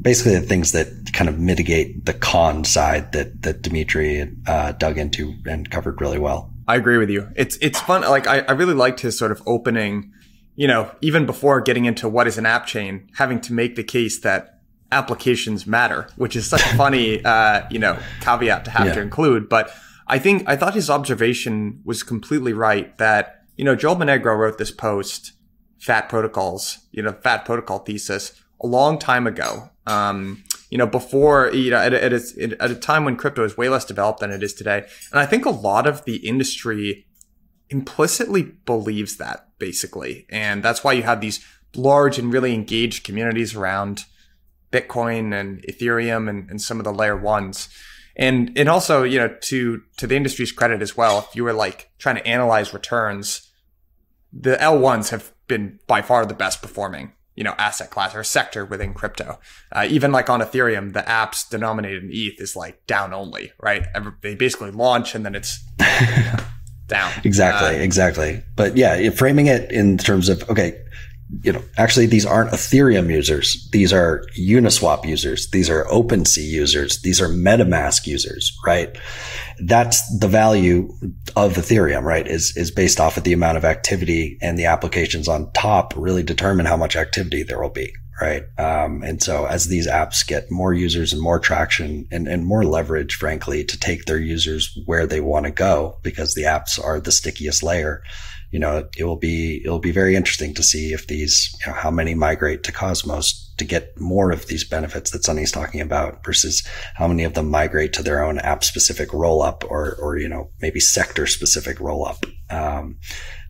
Speaker 4: basically the things that kind of mitigate the con side that, that Dimitri, uh, dug into and covered really well.
Speaker 3: I agree with you. It's, it's fun. Like I, I really liked his sort of opening, you know, even before getting into what is an app chain, having to make the case that applications matter, which is such a funny, uh, you know, caveat to have yeah. to include. But I think I thought his observation was completely right that, you know, Joel Monegro wrote this post, Fat Protocols, you know, Fat Protocol thesis a long time ago. Um, you know, before, you know, at, at, a, at a time when crypto is way less developed than it is today. And I think a lot of the industry implicitly believes that basically. And that's why you have these large and really engaged communities around Bitcoin and Ethereum and, and some of the layer ones. And and also, you know, to to the industry's credit as well, if you were like trying to analyze returns, the L1s have been by far the best performing, you know, asset class or sector within crypto. Uh, even like on Ethereum, the apps denominated in ETH is like down only, right? They basically launch and then it's down.
Speaker 4: Exactly, uh, exactly. But yeah, framing it in terms of okay, you know, actually these aren't Ethereum users. These are Uniswap users. These are OpenSea users. These are MetaMask users, right? That's the value of Ethereum, right? Is, is based off of the amount of activity and the applications on top really determine how much activity there will be, right? Um, and so as these apps get more users and more traction and, and more leverage, frankly, to take their users where they want to go because the apps are the stickiest layer, you know, it will be, it will be very interesting to see if these, you know, how many migrate to Cosmos to get more of these benefits that Sunny's talking about versus how many of them migrate to their own app specific roll up or, or, you know, maybe sector specific roll up. Um,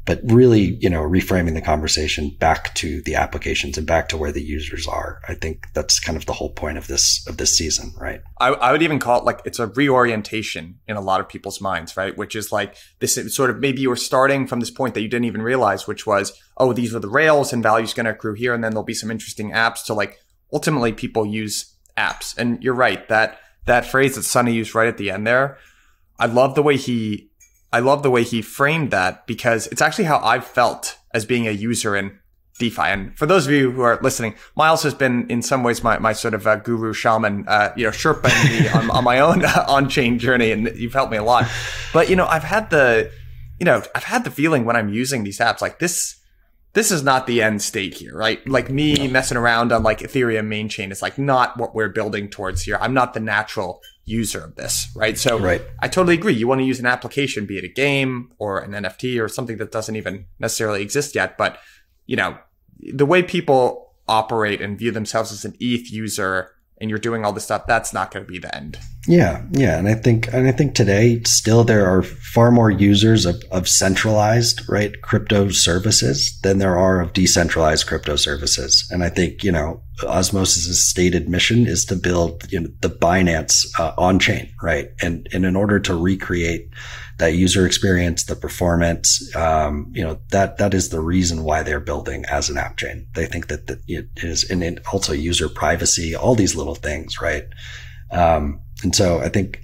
Speaker 4: but really, you know, reframing the conversation back to the applications and back to where the users are. I think that's kind of the whole point of this of this season, right?
Speaker 3: I, I would even call it like it's a reorientation in a lot of people's minds, right? Which is like this sort of maybe you were starting from this point that you didn't even realize, which was, oh, these are the rails and value's to accrue here, and then there'll be some interesting apps to like ultimately people use apps. And you're right that that phrase that Sunny used right at the end there. I love the way he I love the way he framed that because it's actually how I've felt as being a user in DeFi. And for those of you who are listening, Miles has been in some ways my, my sort of uh, guru shaman, uh, you know, sherping me on, on, my own uh, on-chain journey, and you've helped me a lot. But you know, I've had the, you know, I've had the feeling when I'm using these apps, like this, this is not the end state here, right? Like me messing around on like Ethereum main chain is like not what we're building towards here. I'm not the natural user of this, right? So right. I totally agree. You want to use an application, be it a game or an NFT or something that doesn't even necessarily exist yet. But, you know, the way people operate and view themselves as an ETH user and you're doing all this stuff, that's not going to be the end.
Speaker 4: Yeah, yeah, and I think and I think today still there are far more users of, of centralized right crypto services than there are of decentralized crypto services, and I think you know Osmosis's stated mission is to build you know, the Binance uh, on chain, right? And and in order to recreate that user experience, the performance, um, you know that that is the reason why they're building as an app chain. They think that, that it is, and also user privacy, all these little things, right? Um, and so I think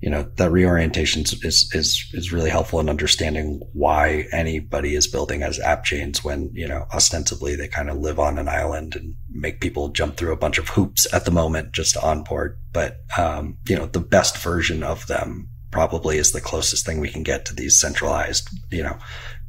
Speaker 4: you know that reorientation is is is really helpful in understanding why anybody is building as app chains when you know ostensibly they kind of live on an island and make people jump through a bunch of hoops at the moment just to onboard but um, you know the best version of them probably is the closest thing we can get to these centralized you know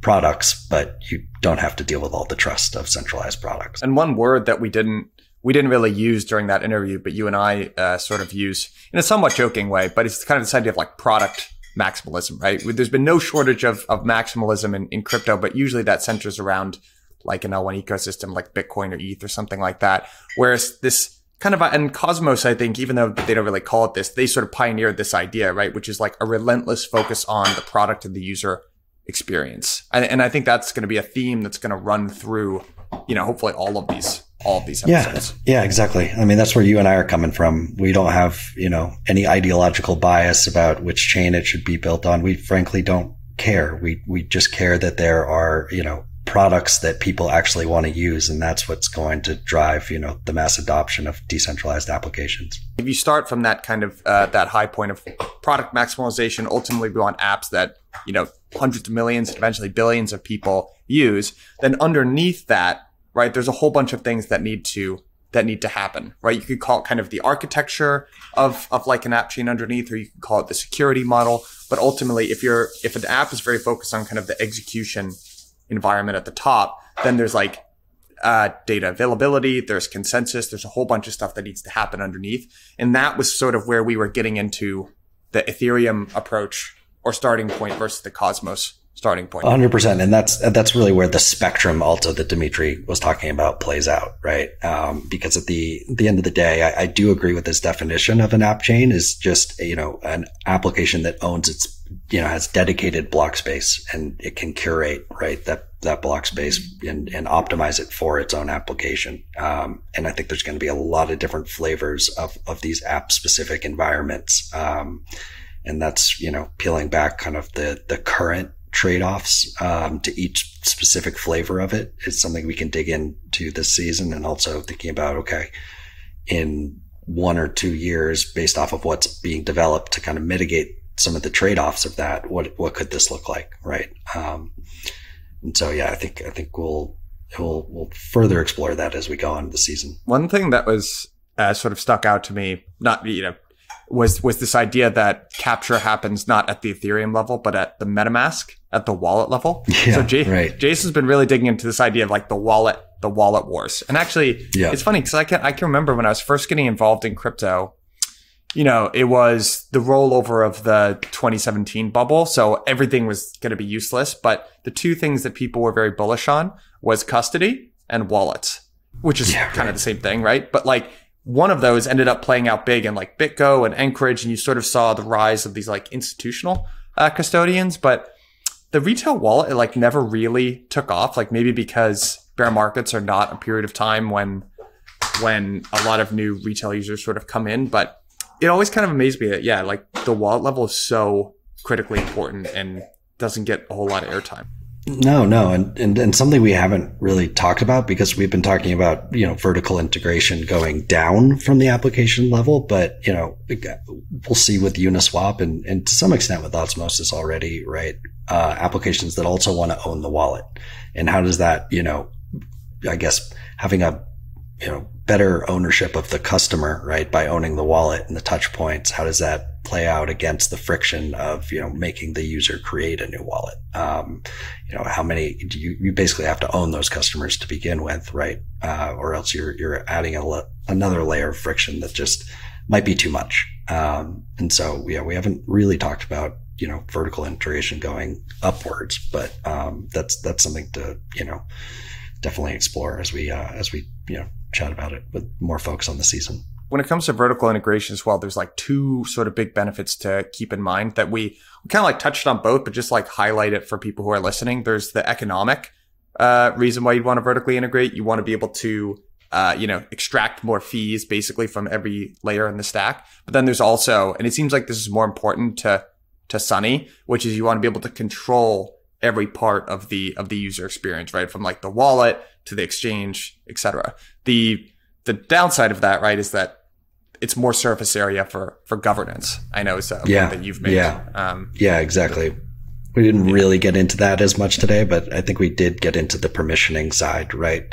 Speaker 4: products but you don't have to deal with all the trust of centralized products.
Speaker 3: And one word that we didn't we didn't really use during that interview, but you and I uh, sort of use in a somewhat joking way, but it's kind of this idea of like product maximalism, right? There's been no shortage of, of maximalism in, in crypto, but usually that centers around like an L1 ecosystem like Bitcoin or ETH or something like that. Whereas this kind of, and Cosmos, I think, even though they don't really call it this, they sort of pioneered this idea, right? Which is like a relentless focus on the product and the user experience. And, and I think that's going to be a theme that's going to run through, you know, hopefully all of these all of these
Speaker 4: episodes. Yeah, yeah, exactly. I mean, that's where you and I are coming from. We don't have, you know, any ideological bias about which chain it should be built on. We frankly don't care. We we just care that there are, you know, products that people actually want to use and that's what's going to drive you know the mass adoption of decentralized applications
Speaker 3: if you start from that kind of uh, that high point of product maximalization ultimately we want apps that you know hundreds of millions eventually billions of people use then underneath that right? There's a whole bunch of things that need to that need to happen, right? You could call it kind of the architecture of of like an app chain underneath, or you could call it the security model. But ultimately, if you're if an app is very focused on kind of the execution environment at the top, Then there's like uh, data availability, there's consensus, there's a whole bunch of stuff that needs to happen underneath. And that was sort of where we were getting into the Ethereum approach or starting point versus the Cosmos starting point.
Speaker 4: 100%. And that's, that's really where the spectrum also that Dimitri was talking about plays out, right? Um, because at the, the end of the day, I, I do agree with this definition of an app chain is just, you know, an application that owns its you know, has dedicated block space and it can curate, right, that, that block space and, and optimize it for its own application. Um, and I think there's going to be a lot of different flavors of, of these app specific environments. Um, and that's, you know, peeling back kind of the, the current trade-offs, um, to each specific flavor of it is something we can dig into this season and also thinking about, okay, in one or two years based off of what's being developed to kind of mitigate some of the trade-offs of that. What what could this look like, right? Um, and so, yeah, I think I think we'll we'll we'll further explore that as we go on the season.
Speaker 3: One thing that was uh, sort of stuck out to me, not you know, was was this idea that capture happens not at the Ethereum level, but at the MetaMask, at the wallet level.
Speaker 4: Yeah,
Speaker 3: so J-
Speaker 4: right.
Speaker 3: Jason's been really digging into this idea of like the wallet, the wallet wars. And actually,
Speaker 4: Yeah.
Speaker 3: it's funny because I can I can remember when I was first getting involved in crypto, you know, it was the rollover of the 2017 bubble. So everything was going to be useless. But the two things that people were very bullish on was custody and wallets, which is
Speaker 4: Yeah,
Speaker 3: kind
Speaker 4: right.
Speaker 3: of the same thing, right? But like one of those ended up playing out big in like BitGo and Anchorage, and you sort of saw the rise of these like institutional uh, custodians. But the retail wallet, it like never really took off. Like maybe because bear markets are not a period of time when when a lot of new retail users sort of come in. But it always kind of amazed me that yeah, like the wallet level is so critically important and doesn't get a whole lot of airtime.
Speaker 4: No, no, and, and and something we haven't really talked about because we've been talking about you know vertical integration going down from the application level, but you know we'll see with Uniswap and and to some extent with Osmosis already, right? Uh, applications that also want to own the wallet, and how does that you know, I guess having a you know better ownership of the customer, right, by owning the wallet and the touch points, how does that play out against the friction of you know making the user create a new wallet? Um, you know how many do you you basically have to own those customers to begin with right? Uh, or else you're you're adding a le- another layer of friction that just might be too much. Um, and so yeah we haven't really talked about you know vertical integration going upwards but um, that's that's something to you know definitely explore as we uh, as we you know chat about it with more folks on the season
Speaker 3: when it comes to vertical integration as well, there's like two sort of big benefits to keep in mind that we, we kind of like touched on both, but just like highlight it for people who are listening. There's the economic uh, reason why you'd want to vertically integrate. You want to be able to, uh, you know, extract more fees basically from every layer in the stack. But then there's also, and it seems like this is more important to to Sunny, which is you want to be able to control every part of the of the user experience, right? From like the wallet to the exchange, etc. The the downside of that, right, is that it's more surface area for for governance. I know so
Speaker 4: Yeah.
Speaker 3: that you've made.
Speaker 4: Yeah.
Speaker 3: Um,
Speaker 4: Yeah, exactly. We didn't really get into that as much today, but I think we did get into the permissioning side, right?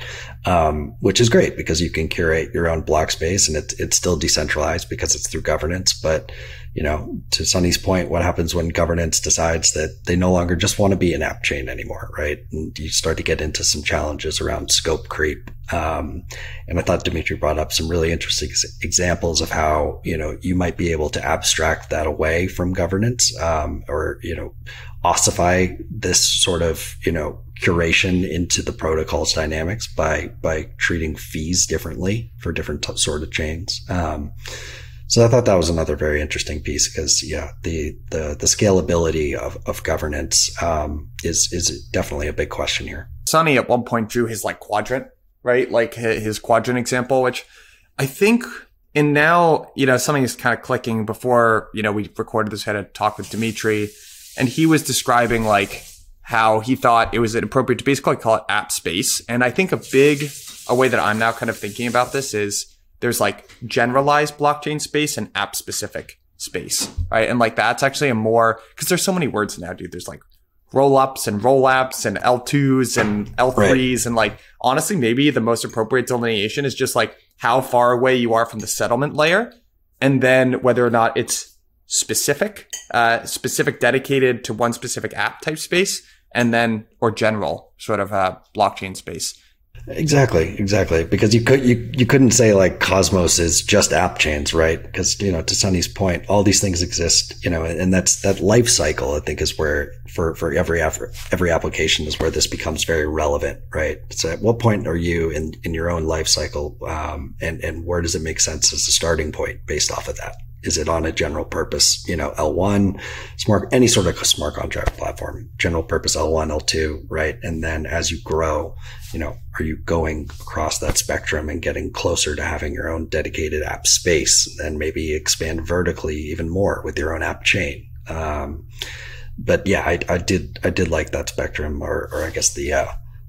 Speaker 4: Um, which is great because you can curate your own block space and it's it's still decentralized because it's through governance. But you know, to Sunny's point, what happens when governance decides that they no longer just want to be an app chain anymore, right? And you start to get into some challenges around scope creep. Um, and I thought Dimitri brought up some really interesting examples of how, you know, you might be able to abstract that away from governance, um, or, you know, ossify this sort of, you know, curation into the protocol's dynamics by, by treating fees differently for different t- sort of chains. Um, so I thought that was another very interesting piece because yeah, the the the scalability of of governance um, is is definitely a big question here.
Speaker 3: Sunny at one point drew his like quadrant, right? Like his quadrant example, which I think, and now, you know, something is kind of clicking before, you know, we recorded this, had a talk with Dimitri, and he was describing like how he thought it was appropriate to basically call it app space. And I think a big, a way that I'm now kind of thinking about this is there's like generalized blockchain space and app specific space, right? And like that's actually a more, cause there's so many words now, dude. There's like roll ups and roll apps and L2s and L3s. And like, honestly, maybe the most appropriate delineation is just like how far away you are from the settlement layer. And then whether or not it's specific, uh, specific dedicated to one specific app type space and then or general sort of uh, blockchain space.
Speaker 4: Exactly, exactly. Because you could you you couldn't say like Cosmos is just app chains, right? Because you know, to Sunny's point, all these things exist, you know, and that's that life cycle. I think is where for for every every application is where this becomes very relevant, right? So, at what point are you in in your own life cycle, um, and and where does it make sense as a starting point based off of that? Is it on a general purpose, you know, L1, smart, any sort of smart contract platform, general purpose L1, L2, right? And then as you grow, you know, are you going across that spectrum and getting closer to having your own dedicated app space and maybe expand vertically even more with your own app chain? Um, but yeah, I, I, did, I did like that spectrum or, or I guess the, uh,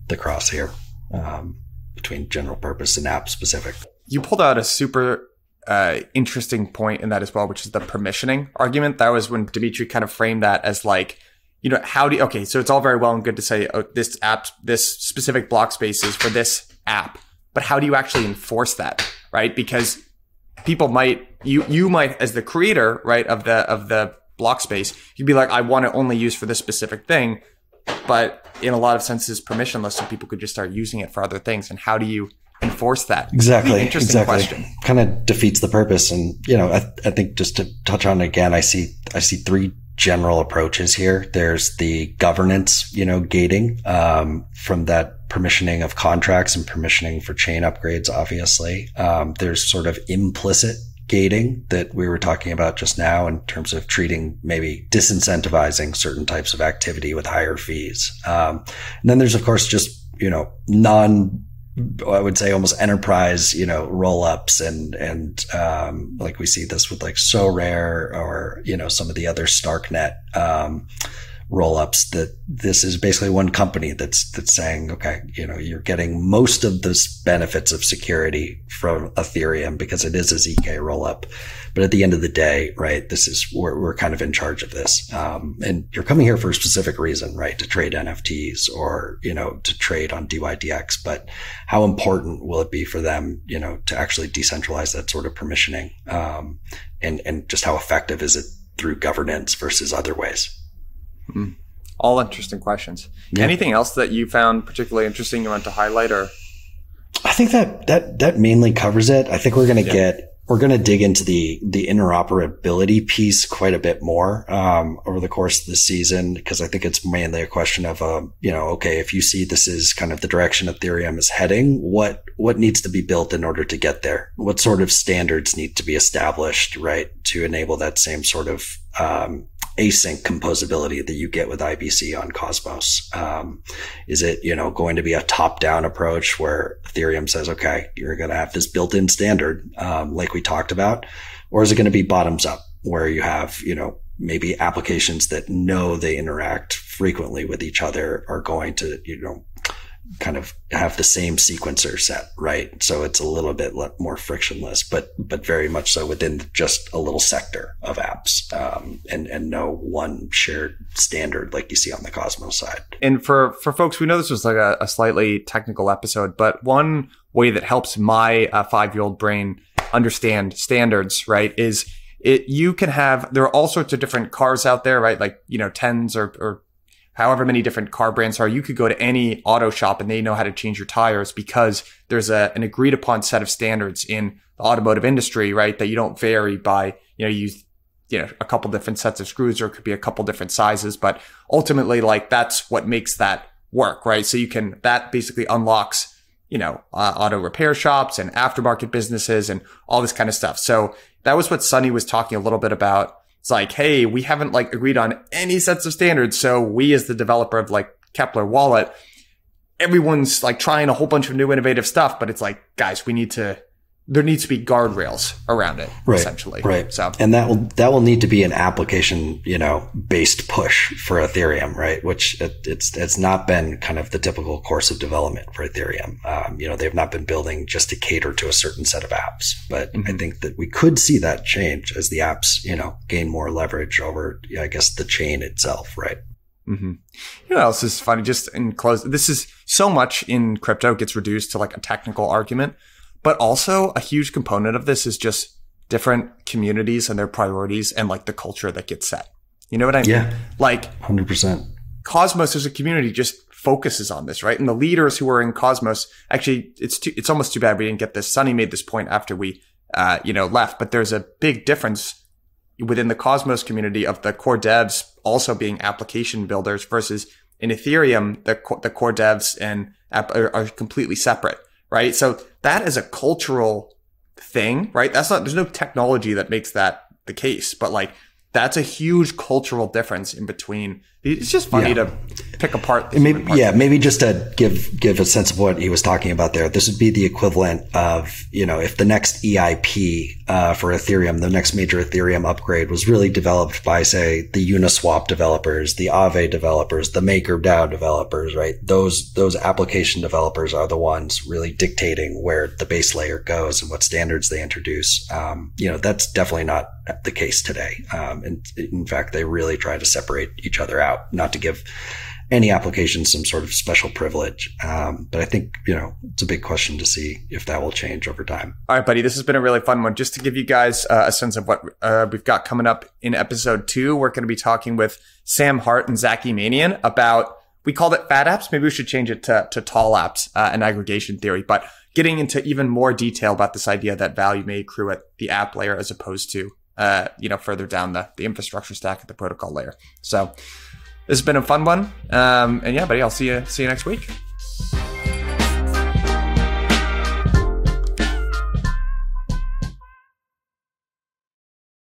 Speaker 4: the crosshair, um, between general purpose and app specific.
Speaker 3: You pulled out a super uh, interesting point in that as well, which is the permissioning argument. That was when Dimitri kind of framed that as like, you know, how do you, okay, so it's all very well and good to say, oh, this app, this specific block space is for this app, but how do you actually enforce that, right? Because people might, you, you might, as the creator, right, of the, of the block space, you'd be like, I want to only use for this specific thing. But in a lot of senses, permissionless, so people could just start using it for other things. And how do you enforce that?
Speaker 4: Exactly. Interesting exactly. question. Kind of defeats the purpose. And, you know, I, I think just to touch on it again, I see, I see three general approaches here. There's the governance, you know, gating, um, from that permissioning of contracts and permissioning for chain upgrades, obviously. Um, there's sort of implicit gating that we were talking about just now in terms of treating maybe disincentivizing certain types of activity with higher fees. Um, and then there's, of course, just, you know, non I would say almost enterprise, you know, roll ups and, and, um, like we see this with like Sorare or, you know, some of the other Starknet, um, roll ups that this is basically one company that's that's saying, okay, you know, you're getting most of the benefits of security from Ethereum because it is a ZK roll up. But at the end of the day, right, this is we're, we're kind of in charge of this, um, and you're coming here for a specific reason, right, to trade NFTs or you know to trade on dYdX. But how important will it be for them, you know, to actually decentralize that sort of permissioning, um, and and just how effective is it through governance versus other ways?
Speaker 3: Mm. All interesting questions. Yeah. Anything else that you found particularly interesting you want to highlight or?
Speaker 4: I think that that that mainly covers it. I think we're going to yeah. get we're going to dig into the the interoperability piece quite a bit more um, over the course of the season because I think it's mainly a question of uh, you know okay if you see this is kind of the direction Ethereum is heading what what needs to be built in order to get there what sort of standards need to be established right to enable that same sort of um, async composability that you get with IBC on Cosmos? Um, is it, you know, going to be a top down approach where Ethereum says, okay, you're going to have this built in standard, um, like we talked about? Or is it going to be bottoms up where you have, you know, maybe applications that know they interact frequently with each other are going to, you know, kind of have the same sequencer set, right? So it's a little bit more frictionless, but but very much so within just a little sector of apps, um, and and no one shared standard like you see on the Cosmos side.
Speaker 3: And for for folks, we know this was like a, a slightly technical episode, but one way that helps my uh, five year old brain understand standards, right, is it you can have there are all sorts of different cars out there, right? Like you know tens or or however many different car brands are, you could go to any auto shop and they know how to change your tires because there's a, an agreed upon set of standards in the automotive industry, right? That you don't vary by, you know, you, you know, a couple different sets of screws or it could be a couple different sizes, but ultimately like that's what makes that work, right? So you can, that basically unlocks, you know, uh, auto repair shops and aftermarket businesses and all this kind of stuff. So that was what Sunny was talking a little bit about it's like, hey, we haven't like agreed on any sets of standards. So we as the developer of like Keplr wallet, everyone's like trying a whole bunch of new innovative stuff, but it's like, guys, we need to there needs to be guardrails around it,
Speaker 4: right,
Speaker 3: essentially.
Speaker 4: Right. So, and that will that will need to be an application, you know, based push for Ethereum, right? Which it, it's it's not been kind of the typical course of development for Ethereum. Um, you know, they've not been building just to cater to a certain set of apps, but mm-hmm. I think that we could see that change as the apps, you know, gain more leverage over, I guess, the chain itself, right?
Speaker 3: Mm-hmm. You know what else is funny? Just in close, this is so much in crypto gets reduced to like a technical argument. But also a huge component of this is just different communities and their priorities and like the culture that gets set. You know what I mean?
Speaker 4: Yeah.
Speaker 3: Like
Speaker 4: 100%.
Speaker 3: Cosmos as a community just focuses on this, right? And the leaders who are in Cosmos, actually, it's too, it's almost too bad we didn't get this. Sunny made this point after we, uh, you know, left, but there's a big difference within the Cosmos community of the core devs also being application builders versus in Ethereum, the, the core devs and app are, are completely separate, right? So that is a cultural thing, right? That's not, there's no technology that makes that the case, but like that's a huge cultural difference in between. It's just funny yeah. to pick apart.
Speaker 4: Maybe, yeah, maybe just to give give a sense of what he was talking about there. This would be the equivalent of you know if the next EIP uh, for Ethereum, the next major Ethereum upgrade, was really developed by say the Uniswap developers, the Aave developers, the MakerDAO developers, right? Those those application developers are the ones really dictating where the base layer goes and what standards they introduce. Um, you know, that's definitely not the case today. Um, and in fact, they really try to separate each other out, not to give any application some sort of special privilege. Um, but I think, you know, it's a big question to see if that will change over time.
Speaker 3: All right, buddy. This has been a really fun one. Just to give you guys uh, a sense of what uh, we've got coming up in episode two, we're going to be talking with Sam Hart and Zaki Manian about, we called it fat apps. Maybe we should change it to, to tall apps uh, and aggregation theory, but getting into even more detail about this idea that value may accrue at the app layer as opposed to uh, you know, further down the, the infrastructure stack at the protocol layer. So this has been a fun one. Um, and yeah, buddy, I'll see you see you next week.